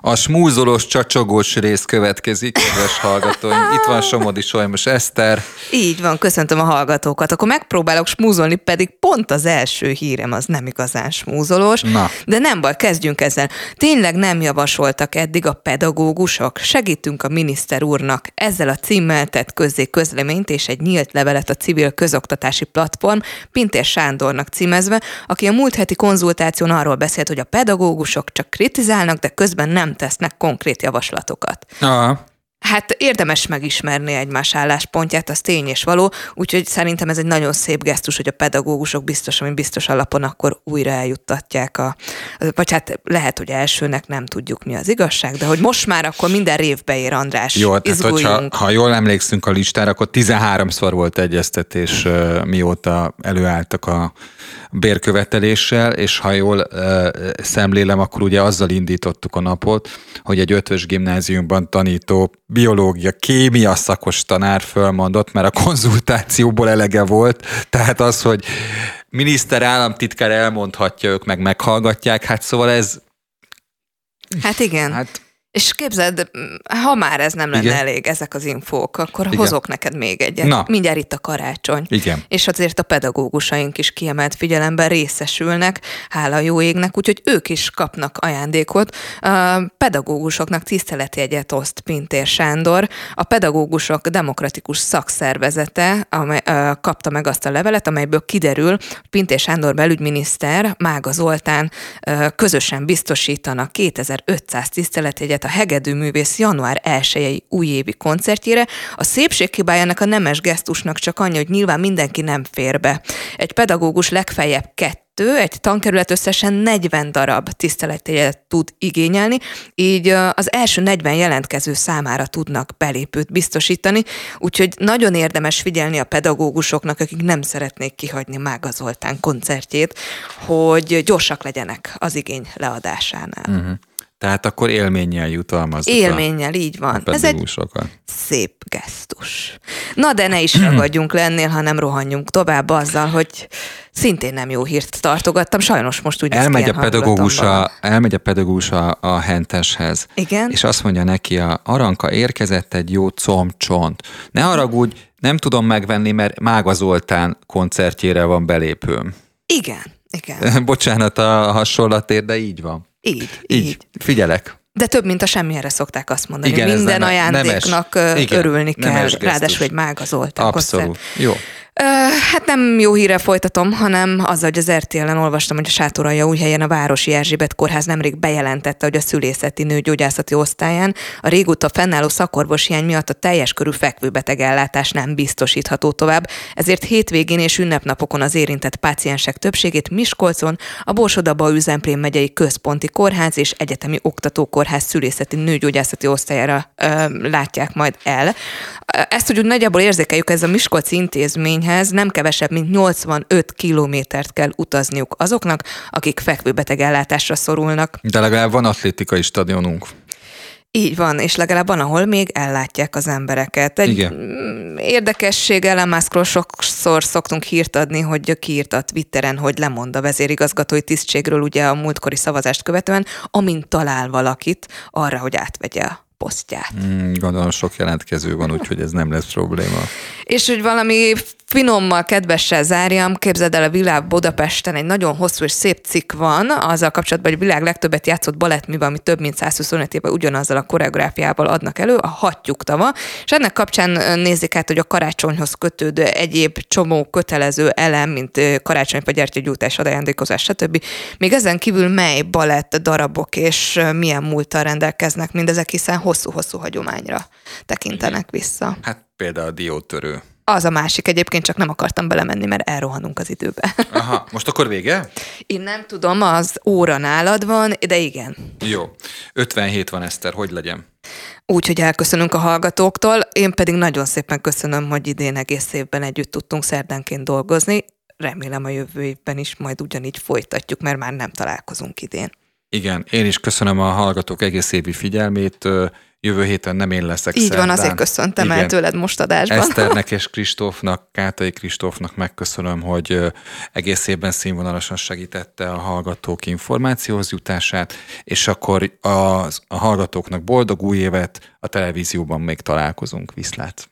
A smúzolós, csacsogós rész következik, kedves hallgatóim. Itt van Somodi Solymos Eszter. Így van, köszöntöm a hallgatókat. Akkor megpróbálok smúzolni, pedig pont az első hírem az nem igazán smúzolós. Na. De nem baj, kezdjünk ezzel. Tényleg nem javasoltak eddig a pedagógusok? Segítünk a miniszter úrnak. Ezzel a címmel tett közzé közleményt és egy nyílt levelet a civil közoktatási platform Pintér Sándornak címezve, aki a múlt heti konzultáción arról beszélt, hogy a pedagógusok csak kritizálnak, de közben nem tesznek konkrét javaslatokat. Aha. Hát érdemes megismerni egymás álláspontját, az tény és való, úgyhogy szerintem ez egy nagyon szép gesztus, hogy a pedagógusok biztos, ami biztos alapon akkor újra eljuttatják a, vagy hát lehet, hogy elsőnek nem tudjuk mi az igazság, de hogy most már akkor minden révbe ér András. Jó, tehát hogyha, ha jól emlékszünk a listára, akkor 13-szor volt egyeztetés, mióta előálltak a bérköveteléssel, és ha jól uh, szemlélem, akkor ugye azzal indítottuk a napot, hogy egy ötvös gimnáziumban tanító biológia, kémia szakos tanár fölmondott, mert a konzultációból elege volt, tehát az, hogy miniszter, államtitkár elmondhatja, ők meg meghallgatják, hát szóval ez... Hát igen. Hát és képzeld, ha már ez nem lenne Igen. elég, ezek az infók, akkor Igen. hozok neked még egyet. Na. Mindjárt itt a karácsony. Igen. És azért a pedagógusaink is kiemelt figyelemben részesülnek, hála jó égnek, úgyhogy ők is kapnak ajándékot. A pedagógusoknak tiszteletjegyet oszt Pintér Sándor. A pedagógusok demokratikus szakszervezete amely, uh, kapta meg azt a levelet, amelyből kiderül, hogy Pintér Sándor belügyminiszter, Mága Zoltán uh, közösen biztosítanak 2500 tiszteletjegyet a Hegedű művész január 1 újévi koncertjére. A szépség hibájának a nemes gesztusnak csak annyi, hogy nyilván mindenki nem fér be. Egy pedagógus legfeljebb kettő egy tankerület összesen 40 darab tiszteletjegyet tud igényelni, így az első 40 jelentkező számára tudnak belépőt biztosítani, úgyhogy nagyon érdemes figyelni a pedagógusoknak, akik nem szeretnék kihagyni Mága Zoltán koncertjét, hogy gyorsak legyenek az igény leadásánál. Uh-huh. Tehát akkor élménnyel jutalmazzuk Élménnyel, így van. Ez egy szép gesztus. Na de ne is ragadjunk lennél, hanem rohanjunk tovább azzal, hogy szintén nem jó hírt tartogattam. Sajnos most úgy elmegy a pedagógus a, elmegy a pedagógus a, a henteshez. Igen. És azt mondja neki, a Aranka érkezett egy jó combcsont. Ne haragudj, nem tudom megvenni, mert Mága Zoltán koncertjére van belépőm. Igen, igen. *laughs* Bocsánat a hasonlatért, de így van. Így, így. így. Figyelek. De több, mint a semmire szokták azt mondani. Igen, Minden nem, ajándéknak nemes, igen, örülni kell, ráadásul egy Mága Zoltán Abszolút. Koncert. Jó. Hát nem jó híre folytatom, hanem azzal, hogy az RTL-en olvastam, hogy a Sátoralja új helyen a Városi Erzsébet Kórház nemrég bejelentette, hogy a szülészeti nőgyógyászati osztályán a régóta fennálló hiány miatt a teljes körű fekvőbeteg ellátás nem biztosítható tovább, ezért hétvégén és ünnepnapokon az érintett páciensek többségét Miskolcon, a Borsodaba üzemplén megyei központi kórház és egyetemi oktatókórház szülészeti nőgyógyászati osztályára ö, látják majd el. Ezt úgy nagyjából érzékeljük, ez a Miskolci intézmény intézményhez nem kevesebb, mint 85 kilométert kell utazniuk azoknak, akik fekvőbeteg ellátásra szorulnak. De legalább van atlétikai stadionunk. Így van, és legalább van, ahol még ellátják az embereket. Egy Igen. Mm, érdekesség, Elon Muskról sokszor szoktunk hírt adni, hogy kiírt a Twitteren, hogy lemond a vezérigazgatói tisztségről ugye a múltkori szavazást követően, amint talál valakit arra, hogy átvegye posztját. Mm, gondolom sok jelentkező van, úgyhogy ez nem lesz probléma. És hogy valami finommal, kedvessel zárjam, képzeld el a világ Budapesten egy nagyon hosszú és szép cikk van, azzal kapcsolatban, hogy a világ legtöbbet játszott balettműben, ami több mint 125 éve ugyanazzal a koreográfiával adnak elő, a hattyúk tava, és ennek kapcsán nézik át, hogy a karácsonyhoz kötődő egyéb csomó kötelező elem, mint karácsony vagy gyertyagyújtás, ajándékozás, stb. Még ezen kívül mely balett darabok és milyen múltal rendelkeznek mindezek, hiszen hosszú-hosszú hagyományra tekintenek vissza. Hát például a diótörő. Az a másik egyébként, csak nem akartam belemenni, mert elrohanunk az időbe. *laughs* Aha, most akkor vége? Én nem tudom, az óra nálad van, de igen. Jó. 57 van, Eszter, hogy legyen? Úgy, hogy elköszönünk a hallgatóktól, én pedig nagyon szépen köszönöm, hogy idén egész évben együtt tudtunk szerdánként dolgozni. Remélem a jövő évben is majd ugyanígy folytatjuk, mert már nem találkozunk idén. Igen, én is köszönöm a hallgatók egész évi figyelmét jövő héten nem én leszek Így szerdán. van, azért köszöntem Igen. el tőled most adásban. Eszternek és *laughs* Kristófnak, Kátai Kristófnak megköszönöm, hogy egész évben színvonalasan segítette a hallgatók információhoz jutását, és akkor a, a hallgatóknak boldog új évet, a televízióban még találkozunk. Viszlát!